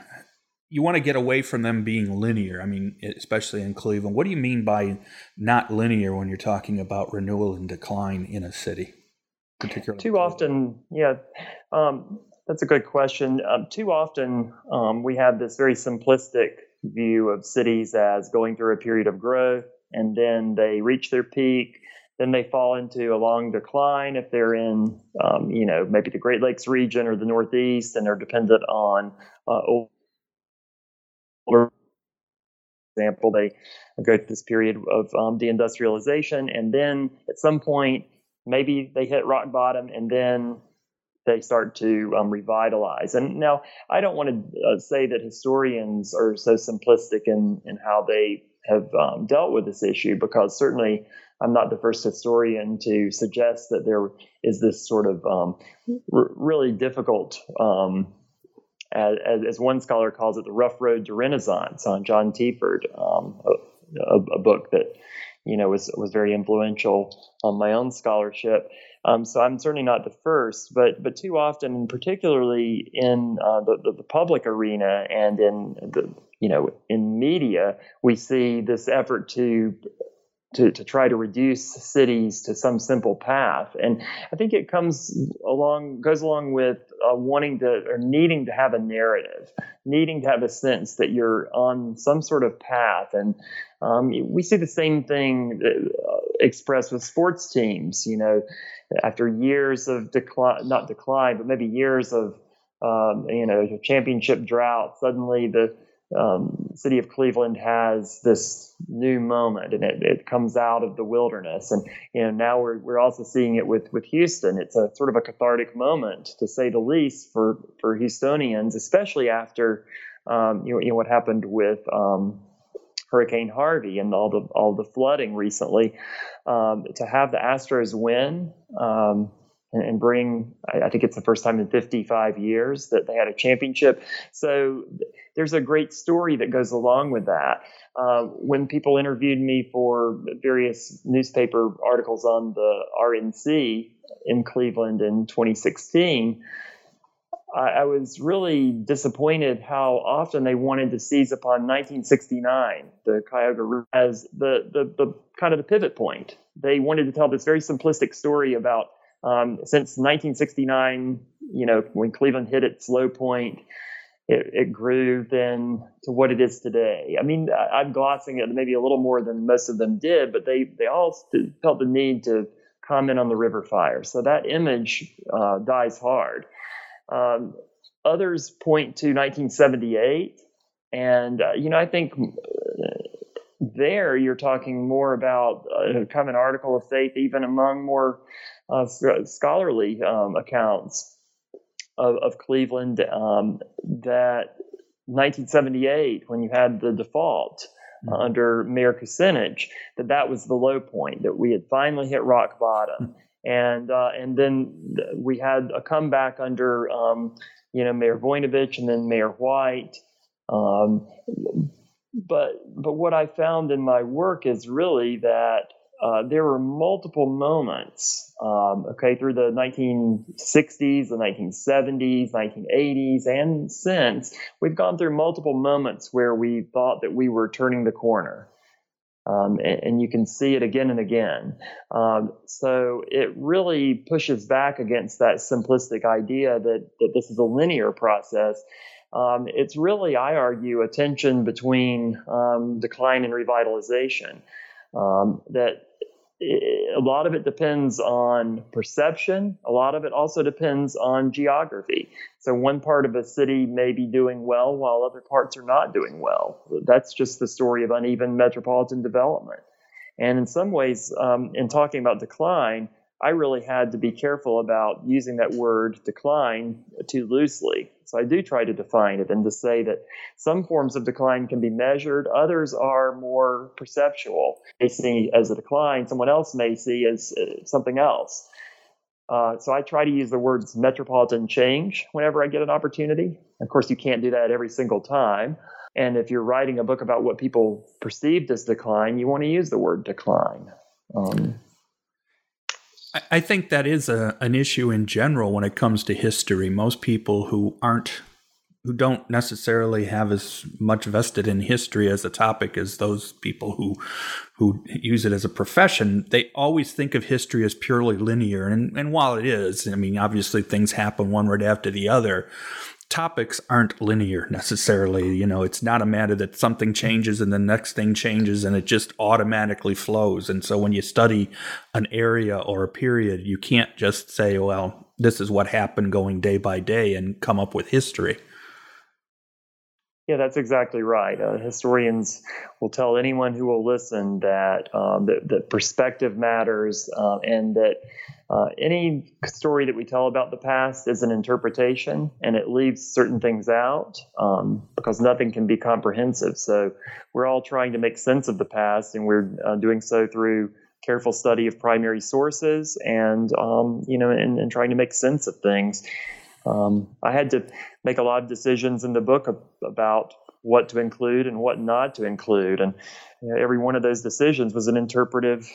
You want to get away from them being linear. I mean, especially in Cleveland. What do you mean by not linear when you're talking about renewal and decline in a city? Particularly too often, yeah. Um, that's a good question. Um, too often, um, we have this very simplistic view of cities as going through a period of growth, and then they reach their peak, then they fall into a long decline if they're in, um, you know, maybe the Great Lakes region or the Northeast, and they're dependent on uh, older example, they go through this period of um, deindustrialization, and then at some point, maybe they hit rock bottom, and then they start to um, revitalize. And now, I don't want to uh, say that historians are so simplistic in, in how they have um, dealt with this issue, because certainly I'm not the first historian to suggest that there is this sort of um, r- really difficult, um, as, as, one scholar calls it, the rough road to Renaissance on Jon Teaford, um, a, a, book that you know was was very influential on my own scholarship. Um, so I'm certainly not the first, but but too often, and particularly in uh, the, the, the public arena and in the you know in media, we see this effort to to, to try to reduce cities to some simple path. And I think it comes along, goes along with uh, wanting to or needing to have a narrative, needing to have a sense that you're on some sort of path. And um, we see the same thing uh, expressed with sports teams. You know, after years of decline, not decline, but maybe years of um, you know championship drought, suddenly the um, city of Cleveland has this new moment, and it, it comes out of the wilderness. And you know now we're we're also seeing it with with Houston. It's a sort of a cathartic moment, to say the least, for for Houstonians, especially after um, you, know, you know what happened with. Um, Hurricane Harvey and all the all the flooding recently, um, to have the Astros win um, and, and, bring, I, I, think it's the first time in 55 years that they had a championship. So there's a great story that goes along with that. Uh, when people interviewed me for various newspaper articles on the RNC in Cleveland in 2016 I, I was really disappointed how often they wanted to seize upon 1969, the Cuyahoga as the, the, the kind of the pivot point. They wanted to tell this very simplistic story about um, since 1969, you know, when Cleveland hit its low point, it, it, grew then to what it is today. I mean, I, I'm glossing it maybe a little more than most of them did, but they they all felt the need to comment on the river fire. So that image uh, dies hard. Um, others point to 1978, and uh, you know I think there you're talking more about uh, kind of an article of faith, even among more uh, scholarly um, accounts of, of Cleveland, um, that 1978 when you had the default. Uh, under Mayor Kucinich, that that was the low point, that we had finally hit rock bottom, and uh, and then we had a comeback under um, you know Mayor Voinovich and then Mayor White. Um, but but what I found in my work is really that uh, there were multiple moments, um, okay, through the 1960s, the 1970s, 1980s, and since we've gone through multiple moments where we thought that we were turning the corner. Um, and, and, you can see it again and again. Um, so it really pushes back against that simplistic idea that, that this is a linear process. Um, it's really, I argue, a tension between um, decline and revitalization. Um, that a lot of it depends on perception. A lot of it also depends on geography. So one part of a city may be doing well while other parts are not doing well. That's just the story of uneven metropolitan development. And in some ways, um, in talking about decline, I really had to be careful about using that word decline too loosely. So I do try to define it and to say that some forms of decline can be measured, others are more perceptual. They see as a decline, someone else may see as uh, something else. Uh, so I try to use the words metropolitan change whenever I get an opportunity. Of course, you can't do that every single time. And if you're writing a book about what people perceived as decline, you want to use the word decline. Um, I think that is a, an issue in general when it comes to history. Most people who aren't who don't necessarily have as much vested in history as a topic as those people who who use it as a profession, they always think of history as purely linear. And and while it is, I mean, obviously things happen one right after the other. Topics aren't linear necessarily. You know, it's not a matter that something changes and the next thing changes and it just automatically flows. And so when you study an area or a period, you can't just say, well, this is what happened going day by day and come up with history. Yeah, that's exactly right. Uh, historians will tell anyone who will listen that um, that, that, perspective matters, uh, and that uh, any story that we tell about the past is an interpretation, and it leaves certain things out um, because nothing can be comprehensive. So we're all trying to make sense of the past, and we're uh, doing so through careful study of primary sources and um, you know and, and trying to make sense of things. Um, I had to make a lot of decisions in the book about what to include and what not to include, and you know, every one of those decisions was an interpretive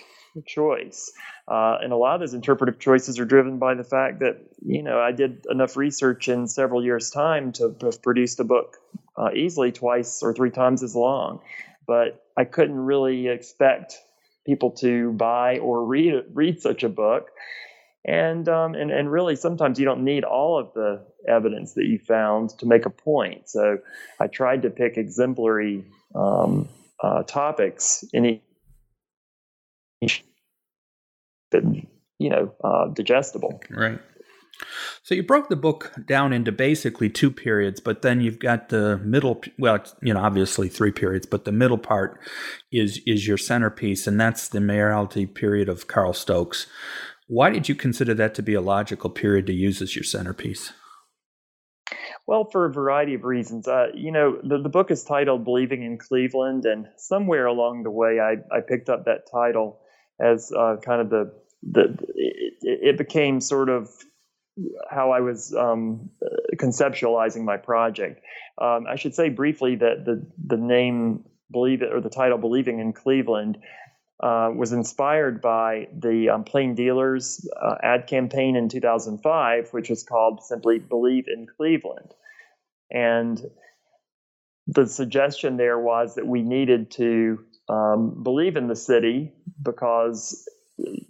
choice. Uh, and a lot of those interpretive choices are driven by the fact that you know I did enough research in several years' time to have produced a book uh, easily twice or three times as long, but I couldn't really expect people to buy or read read such a book and um, and and really sometimes you don't need all of the evidence that you found to make a point. So I tried to pick exemplary um, uh, topics in each that you know uh, digestible. Right. So you broke the book down into basically two periods, but then you've got the middle. Well, you know, obviously three periods, but the middle part is is your centerpiece, and that's the mayoralty period of Carl Stokes. Why did you consider that to be a logical period to use as your centerpiece? Well, for a variety of reasons. Uh, you know, the, the book is titled Believing in Cleveland, and somewhere along the way, I, I picked up that title as uh, kind of the, the it, it, became sort of how I was um, conceptualizing my project. Um, I should say briefly that the, the name Believe It or the title Believing in Cleveland uh, was inspired by the um, Plain Dealers uh, ad campaign in 2005, which was called simply Believe in Cleveland. And the suggestion there was that we needed to um, believe in the city because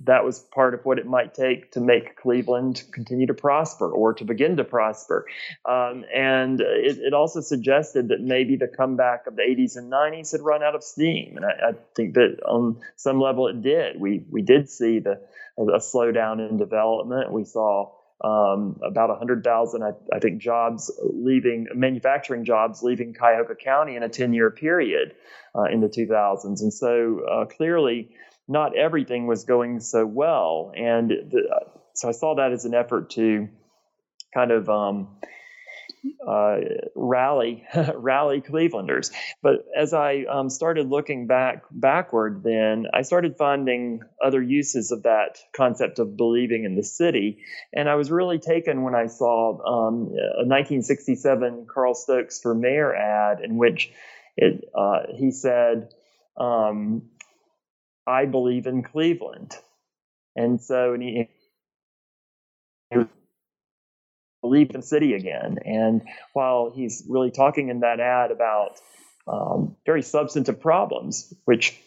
that was part of what it might take to make Cleveland continue to prosper or to begin to prosper. Um, and it, it, also suggested that maybe the comeback of the 80s and 90s had run out of steam. And I, I think that on some level it did. We, we did see the, a slowdown in development. We saw um, about 100,000, I, I, think, jobs leaving, manufacturing jobs leaving Cuyahoga County in a 10 year period uh, in the 2000s. And so uh, clearly, not everything was going so well. And the, so I saw that as an effort to kind of um, uh, rally <laughs> rally Clevelanders. But as I um, started looking back backward, then I started finding other uses of that concept of believing in the city, and I was really taken when I saw um, a 1967 Carl Stokes for mayor ad in which it, uh, he said. Um, I believe in Cleveland. And so and he, he believed in the city again. And while he's really talking in that ad about um, very substantive problems, which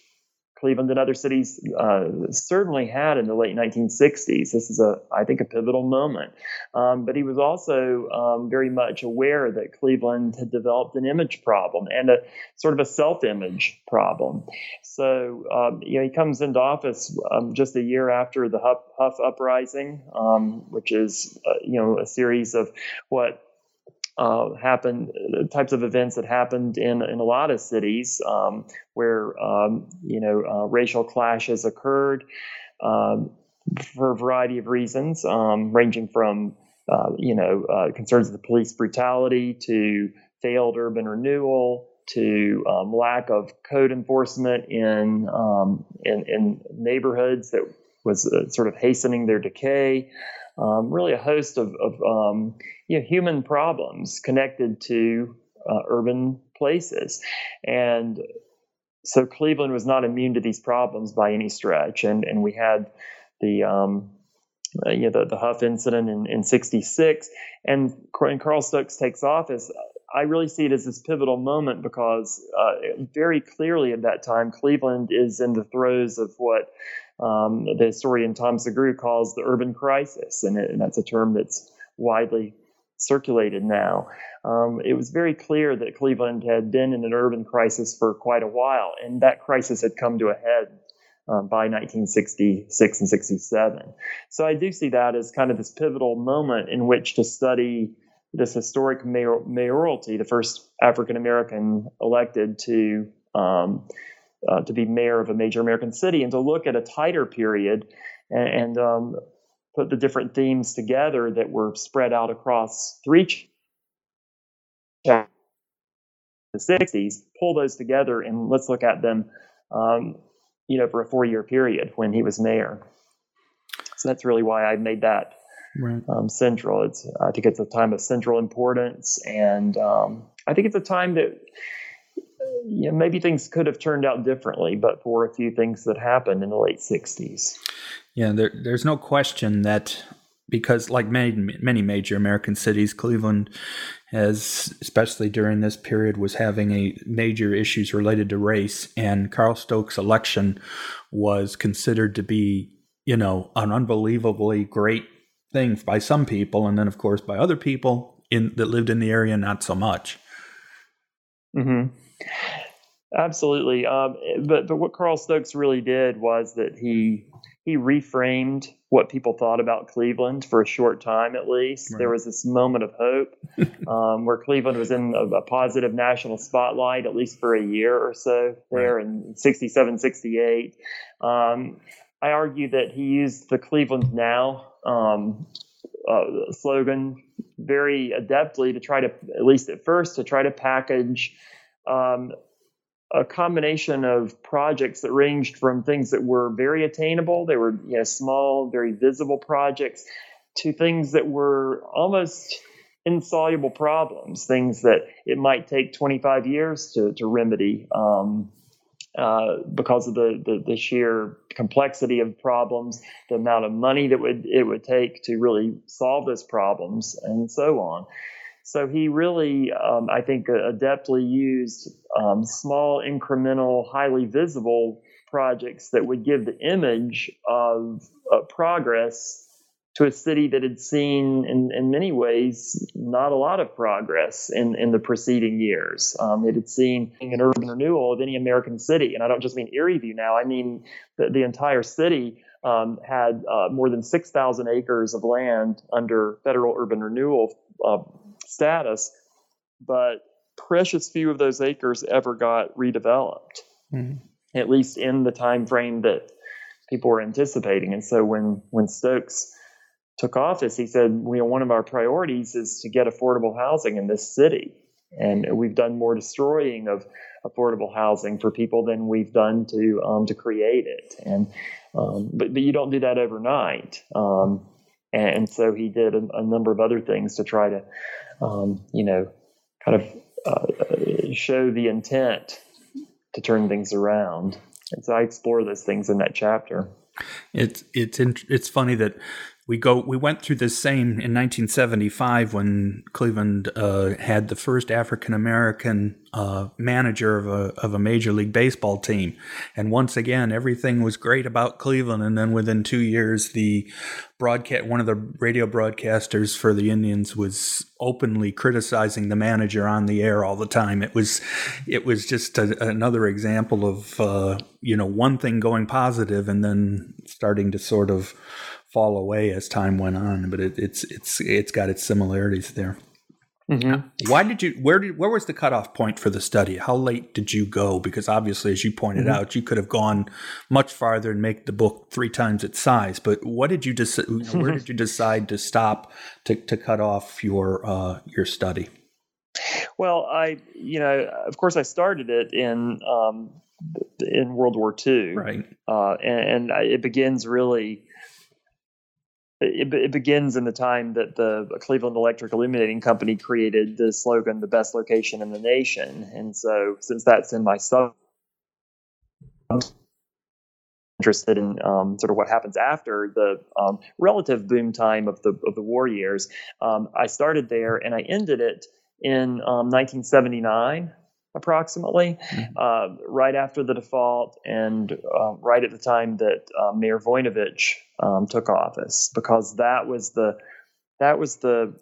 Cleveland and other cities uh, certainly had in the late 1960s. This is a, I think, a pivotal moment. Um, but he was also um, very much aware that Cleveland had developed an image problem and a sort of a self-image problem. So, um, you know, he comes into office um, just a year after the Hough, Hough uprising, um, which is, uh, you know, a series of what uh, happened, types of events that happened in, in a lot of cities um, where, um, you know, uh, racial clashes occurred um, for a variety of reasons, um, ranging from, uh, you know, uh, concerns of the police brutality to failed urban renewal to um, lack of code enforcement in, in, in neighborhoods that was uh, sort of hastening their decay um, really a host of, of um, you know, human problems connected to uh, urban places. And so Cleveland was not immune to these problems by any stretch. And, and we had the, um, uh, you know, the, the Hough incident in, in 66. And, when Carl Stokes takes office. I really see it as this pivotal moment because uh, very clearly at that time, Cleveland is in the throes of what um, the historian Tom Sugrue calls the urban crisis. And, it, and that's a term that's widely circulated now. Um, it was very clear that Cleveland had been in an urban crisis for quite a while, and that crisis had come to a head um, by 1966 and 67. So I do see that as kind of this pivotal moment in which to study this historic mayor, mayoralty, the first African American elected to um, uh, to be mayor of a major American city, and to look at a tighter period and, and um, put the different themes together that were spread out across three chapters the 60s, pull those together and let's look at them um, you know, for a four year period when he was mayor. So that's really why I made that right. um, central. It's I think it's a time of central importance, and um, I think it's a time that you know, maybe things could have turned out differently, but for a few things that happened in the late '60s. Yeah, there, there's no question that because, like many many major American cities, Cleveland as especially during this period was having a major issues related to race and Carl Stokes election was considered to be you know an unbelievably great thing by some people and then of course by other people in that lived in the area not so much hmm absolutely um, but but what Carl Stokes really did was that he he reframed what people thought about Cleveland for a short time, at least. Right. There was this moment of hope <laughs> um, where Cleveland was in a, a, positive national spotlight, at least for a year or so there right. in 67, 68. Um, I argue that he used the Cleveland Now um, uh, slogan very adeptly to try to, at least at first, to try to package um, a combination of projects that ranged from things that were very attainable, they were you know, small, very visible projects, to things that were almost insoluble problems, things that it might take 25 years to, to remedy um, uh, because of the, the, the, sheer complexity of problems, the amount of money that would it would take to really solve those problems, and so on. So he really, um, I think, uh, adeptly used um, small, incremental, highly visible projects that would give the image of uh, progress to a city that had seen, in, in many ways, not a lot of progress in, in the preceding years. Um, it had seen an urban renewal of any American city. And I don't just mean Erieview now, I mean the, the entire city um, had uh, more than 6,000 acres of land under federal urban renewal uh, status, but precious few of those acres ever got redeveloped, mm-hmm. at least in the time frame that people were anticipating. And so when when Stokes took office, he said, you know, one of our priorities is to get affordable housing in this city. And we've done more destroying of affordable housing for people than we've done to um, to create it. And um, but but you don't do that overnight. Um, and, so he did a, a, number of other things to try to, um, you know, kind of uh, show the intent to turn things around. And so I explore those things in that chapter. It's it's it's funny that we go we went through this same in 1975 when Cleveland uh, had the first African American uh, manager of a of a major league baseball team, and once again everything was great about Cleveland, and then within two years the broadcast one of the radio broadcasters for the Indians was openly criticizing the manager on the air all the time. It was it was just a, another example of uh, you know one thing going positive and then starting to sort of fall away as time went on, but it, it's it's it's got its similarities there. Mm-hmm. Why did you? Where did? Where was the cutoff point for the study? How late did you go? Because obviously, as you pointed mm-hmm. out, you could have gone much farther and make the book three times its size. But what did you decide? where did you <laughs> decide to stop to, to cut off your uh, your study? Well, I you know, of course, I started it in um, in World War II, right? Uh, and, and it begins really it, it, begins in the time that the Cleveland Electric Illuminating Company created the slogan "the best location in the nation," and so since that's in my sub interested in um, sort of what happens after the um, relative boom time of the of the war years. Um, I started there and I ended it in 1979 um, approximately, mm-hmm. uh, right after the default and uh, right at the time that uh, Mayor Voinovich um, took office, because that was the that was the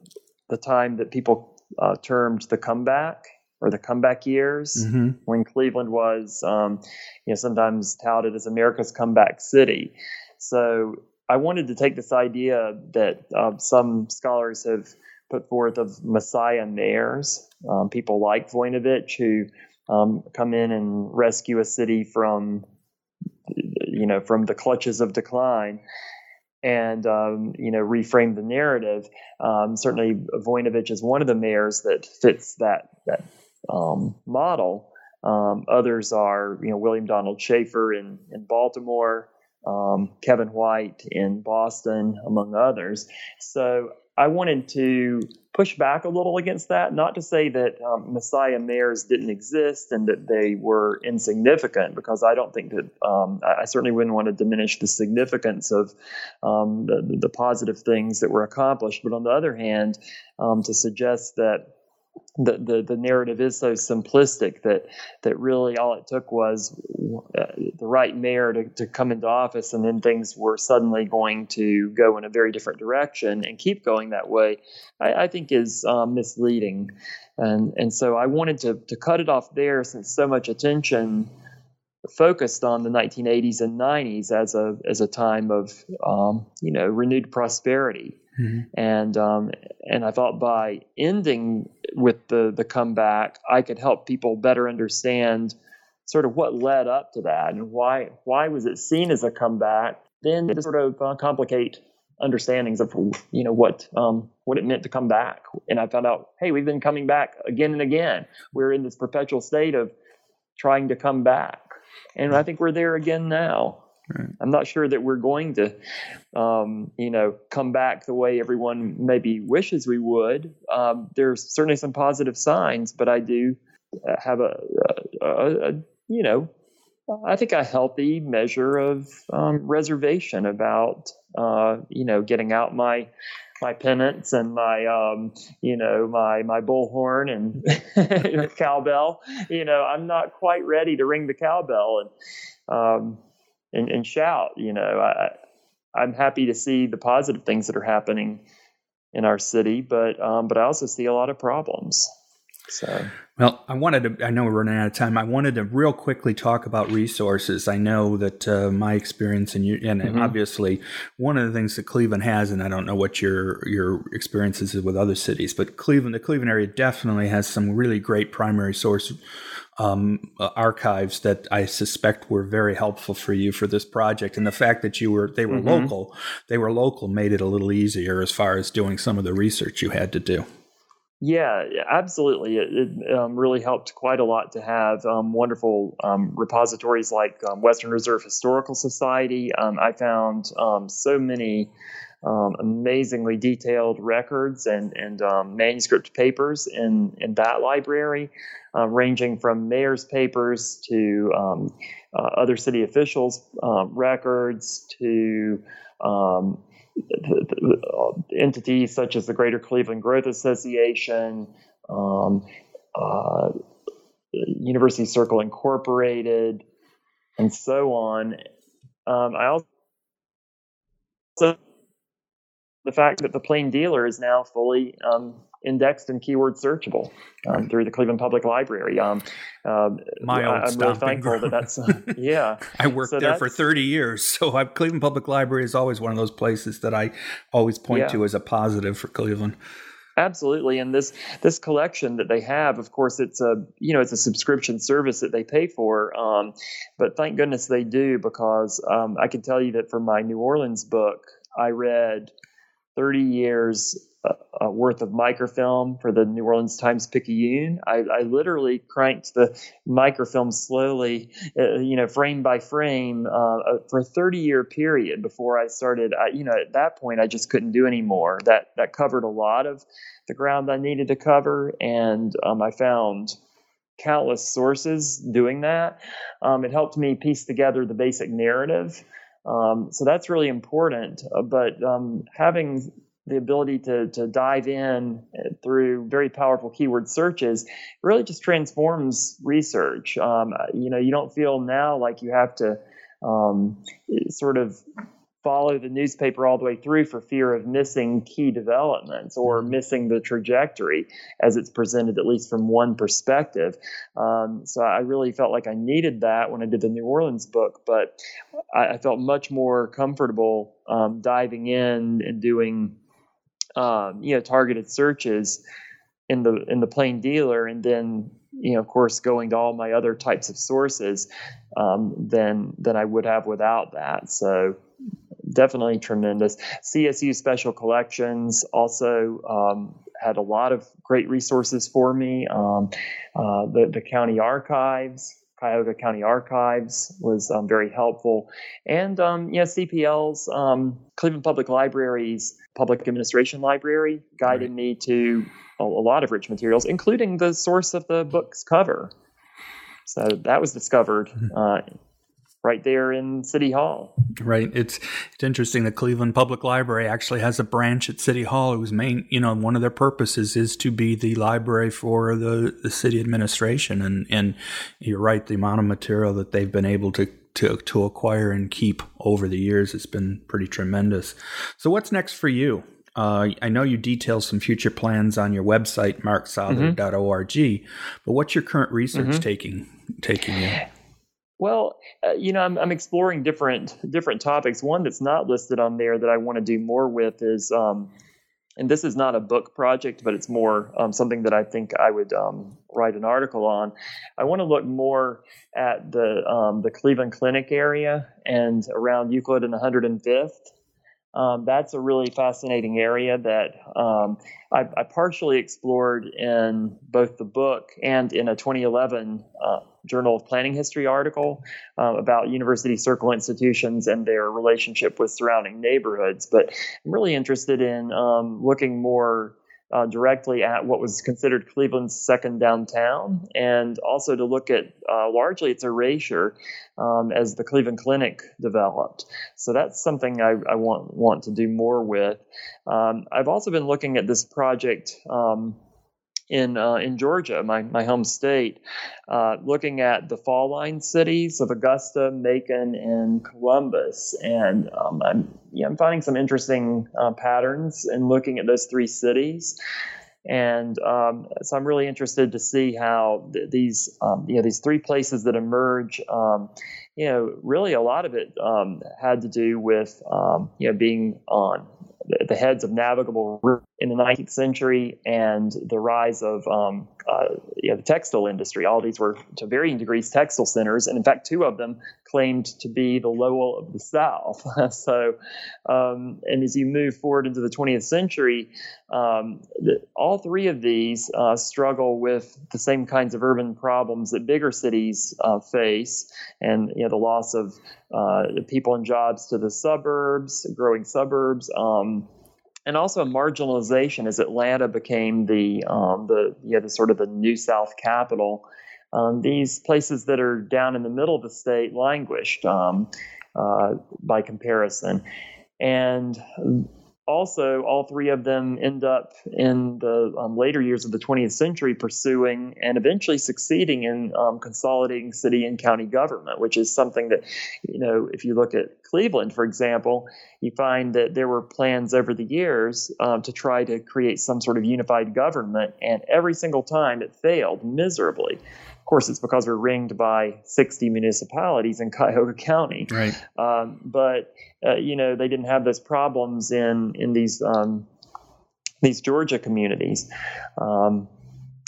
the time that people uh, termed the comeback or the comeback years mm-hmm. when Cleveland was, um, you know, sometimes touted as America's comeback city. So I wanted to take this idea that uh, some scholars have put forth of Messiah mayors, um, people like Voinovich who um, come in and rescue a city from, you know, from the clutches of decline and um, you know reframe the narrative. Um, certainly, Voinovich is one of the mayors that fits that that um, model. Um, others are, you know, William Donald Schaefer in, in Baltimore, um, Kevin White in Boston, among others. So I wanted to push back a little against that, not to say that um, Messiah mayors didn't exist and that they were insignificant, because I don't think that um, I certainly wouldn't want to diminish the significance of um, the, the, positive things that were accomplished. But on the other hand, um, to suggest that the, the, the narrative is so simplistic that that really all it took was uh, the right mayor to, to come into office and then things were suddenly going to go in a very different direction and keep going that way I, I think is um, misleading. And and so I wanted to to cut it off there since so much attention focused on the 1980s and 90s as a as a time of um, you know renewed prosperity mm-hmm. and um, and I thought by ending with the the comeback, I could help people better understand sort of what led up to that and why why was it seen as a comeback. Then to sort of uh, complicate understandings of you know what um, what it meant to come back. And I found out, hey, we've been coming back again and again. We're in this perpetual state of trying to come back, and I think we're there again now. Right. I'm not sure that we're going to, um, you know, come back the way everyone maybe wishes we would. Um, there's certainly some positive signs, but I do uh, have a, a, a you know, I think a healthy measure of um, reservation about, uh, you know, getting out my my pennants and my um, you know my my bullhorn and <laughs> cowbell. You know, I'm not quite ready to ring the cowbell and. Um, and, and shout. You know, I, I'm happy to see the positive things that are happening in our city, but um, but I also see a lot of problems. So well, I wanted to. I know we're running out of time. I wanted to real quickly talk about resources. I know that uh, my experience and you, and mm-hmm. obviously one of the things that Cleveland has, and I don't know what your your experiences is with other cities, but Cleveland, the Cleveland area definitely has some really great primary source um, uh, archives that I suspect were very helpful for you for this project. And the fact that you were they were mm-hmm. local, they were local, made it a little easier as far as doing some of the research you had to do. Yeah, absolutely. It, it um, really helped quite a lot to have um, wonderful um, repositories like um, Western Reserve Historical Society. Um, I found um, so many amazingly detailed records and, and manuscript papers in, in that library uh, ranging from mayor's papers to uh, other city officials' um, records to um, entities such as the Greater Cleveland Growth Association, um, uh, University Circle Incorporated, and so on. Um, I also the fact that the plain dealer is now fully um, indexed and keyword searchable um, through the Cleveland Public Library. Um, uh, My old I'm really thankful that that's uh, <laughs> <laughs> yeah. I worked so there for 30 years, so I've, Cleveland Public Library is always one of those places that I always point yeah. to as a positive for Cleveland. Absolutely, and this this collection that they have, of course, it's a you know it's a subscription service that they pay for, um, but thank goodness they do because um, I can tell you that for my New Orleans book, I read 30 years uh, worth of microfilm for the New Orleans Times Picayune. I, I literally cranked the microfilm slowly, uh, you know, frame by frame uh, uh for a 30 year period before I started. I, you know, at that point, I just couldn't do anymore. That that covered a lot of the ground I needed to cover, and um, I found countless sources doing that. Um, it helped me piece together the basic narrative. Um, so that's really important. Uh, but um, having the ability to, to dive in uh, through very powerful keyword searches really just transforms research. Um, you know, you don't feel now like you have to um, sort of follow the newspaper all the way through for fear of missing key developments or mm-hmm. missing the trajectory as it's presented, at least from one perspective. Um, so I really felt like I needed that when I did the New Orleans book, but I, I felt much more comfortable um, diving in and doing, um, you know, targeted searches in the in the plain dealer, and then you know, of course, going to all my other types of sources um, than than I would have without that. So definitely tremendous. CSU Special Collections also um, had a lot of great resources for me. Um, uh, the, the county archives, Cuyahoga County Archives was um, very helpful. And um, yeah, CPL's um, Cleveland Public Library's Public Administration Library guided right. me to a, a, lot of rich materials, including the source of the book's cover. So that was discovered mm-hmm. uh, right there in City Hall. Right. It's it's interesting. The Cleveland Public Library actually has a branch at City Hall whose main, you know, one of their purposes is to be the library for the, the city administration. And and you're right, the amount of material that they've been able to to to acquire and keep over the years has been pretty tremendous. So what's next for you? Uh, I know you detail some future plans on your website, marksouther.org, mm-hmm. but what's your current research mm-hmm. taking taking you? Well, uh, you know, I'm, I'm, exploring different different topics. One that's not listed on there that I want to do more with is, um, and this is not a book project, but it's more um, something that I think I would um, write an article on. I want to look more at the um, the Cleveland Clinic area and around Euclid and 105th. Um, that's a really fascinating area that um, I, I, partially explored in both the book and in a 2011 uh, Journal of Planning History article uh, about university circle institutions and their relationship with surrounding neighborhoods. But I'm really interested in um, looking more uh, directly at what was considered Cleveland's second downtown, and also to look at uh, largely its erasure um, as the Cleveland Clinic developed. So that's something I, I want want to do more with. Um, I've also been looking at this project. Um, in uh, in Georgia, my, my home state, uh, looking at the fall line cities of Augusta, Macon, and Columbus, and um, I'm yeah, I'm finding some interesting uh, patterns in looking at those three cities. And um, so I'm really interested to see how th- these, um, you know, these three places that emerge, um, you know, really a lot of it um, had to do with, um, you know, being on the heads of navigable in the 19th century and the rise of um, uh, the textile industry. All these were to varying degrees textile centers, and in fact, two of them claimed to be the Lowell of the South. <laughs> so, um, and as you move forward into the 20th century, um, the, all three of these uh, struggle with the same kinds of urban problems that bigger cities uh, face, and you know the loss of uh, people and jobs to the suburbs, growing suburbs. Um, and also marginalization as Atlanta became the um, the yeah the sort of the new South capital. Um, these places that are down in the middle of the state languished um, uh, by comparison, and also, all three of them end up in the um, later years of the 20th century pursuing and eventually succeeding in um, consolidating city and county government, which is something that, you know, if you look at Cleveland, for example, you find that there were plans over the years um, to try to create some sort of unified government, and every single time it failed miserably course, it's because we're ringed by 60 municipalities in Cuyahoga County. Right. Um, but uh, you know, they didn't have those problems in in these um, these Georgia communities. Um,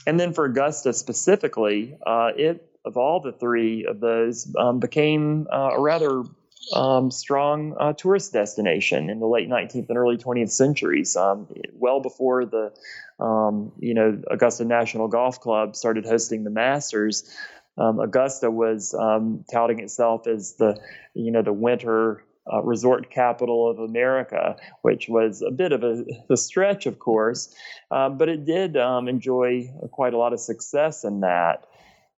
and then for Augusta specifically, uh, it of all the three of those um, became uh, a rather um, strong uh, tourist destination in the late 19th and early 20th centuries, um, well before the um, you know Augusta National Golf Club started hosting the Masters. Um, Augusta was um, touting itself as the you know the winter uh, resort capital of America, which was a bit of a, a stretch, of course, uh, but it did um, enjoy quite a lot of success in that.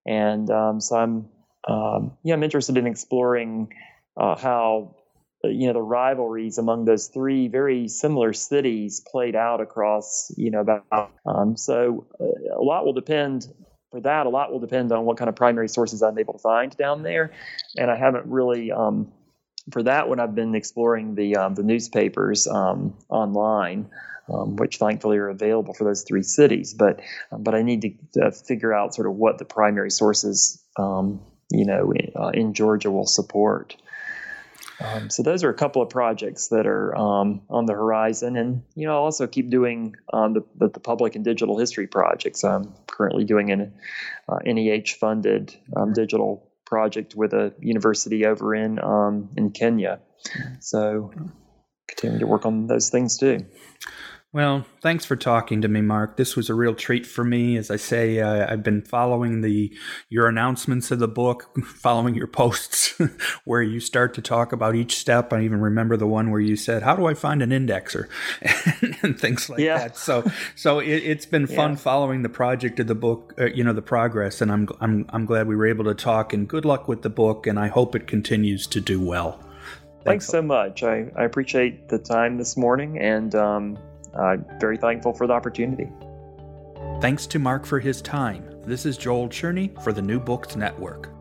and um, so I'm um, yeah I'm interested in exploring uh, how uh, you know the rivalries among those three very similar cities played out across you know about um, so uh, a lot will depend for that. A lot will depend on what kind of primary sources i'm able to find down there. And i haven't really um, for that one i've been exploring the um, the newspapers um, online um, which thankfully are available for those three cities. But um, but i need to uh, figure out sort of what the primary sources you know in, uh, in georgia will support um, so those are a couple of projects that are um, on the horizon, and you know, I'll also keep doing um, the, the, the public and digital history projects. I'm currently doing an uh, NEH funded um, digital project with a university over in um, in Kenya. So continue to work on those things too. Well, thanks for talking to me, Mark. This was a real treat for me. As I say, uh, I've been following the your announcements of the book, <laughs> following your posts <laughs> where you start to talk about each step. I even remember the one where you said, "How do I find an indexer?" <laughs> and things like yeah. that. So, so it, has been fun yeah. following the project of the book. Uh, you know, the progress, and I'm I'm I'm glad we were able to talk. And good luck with the book, and I hope it continues to do well. Thanks, Thanks so much. I, I appreciate the time this morning and. Um, uh, very thankful for the opportunity. Thanks to Mark for his time. This is Joel Cherney for the New Books Network.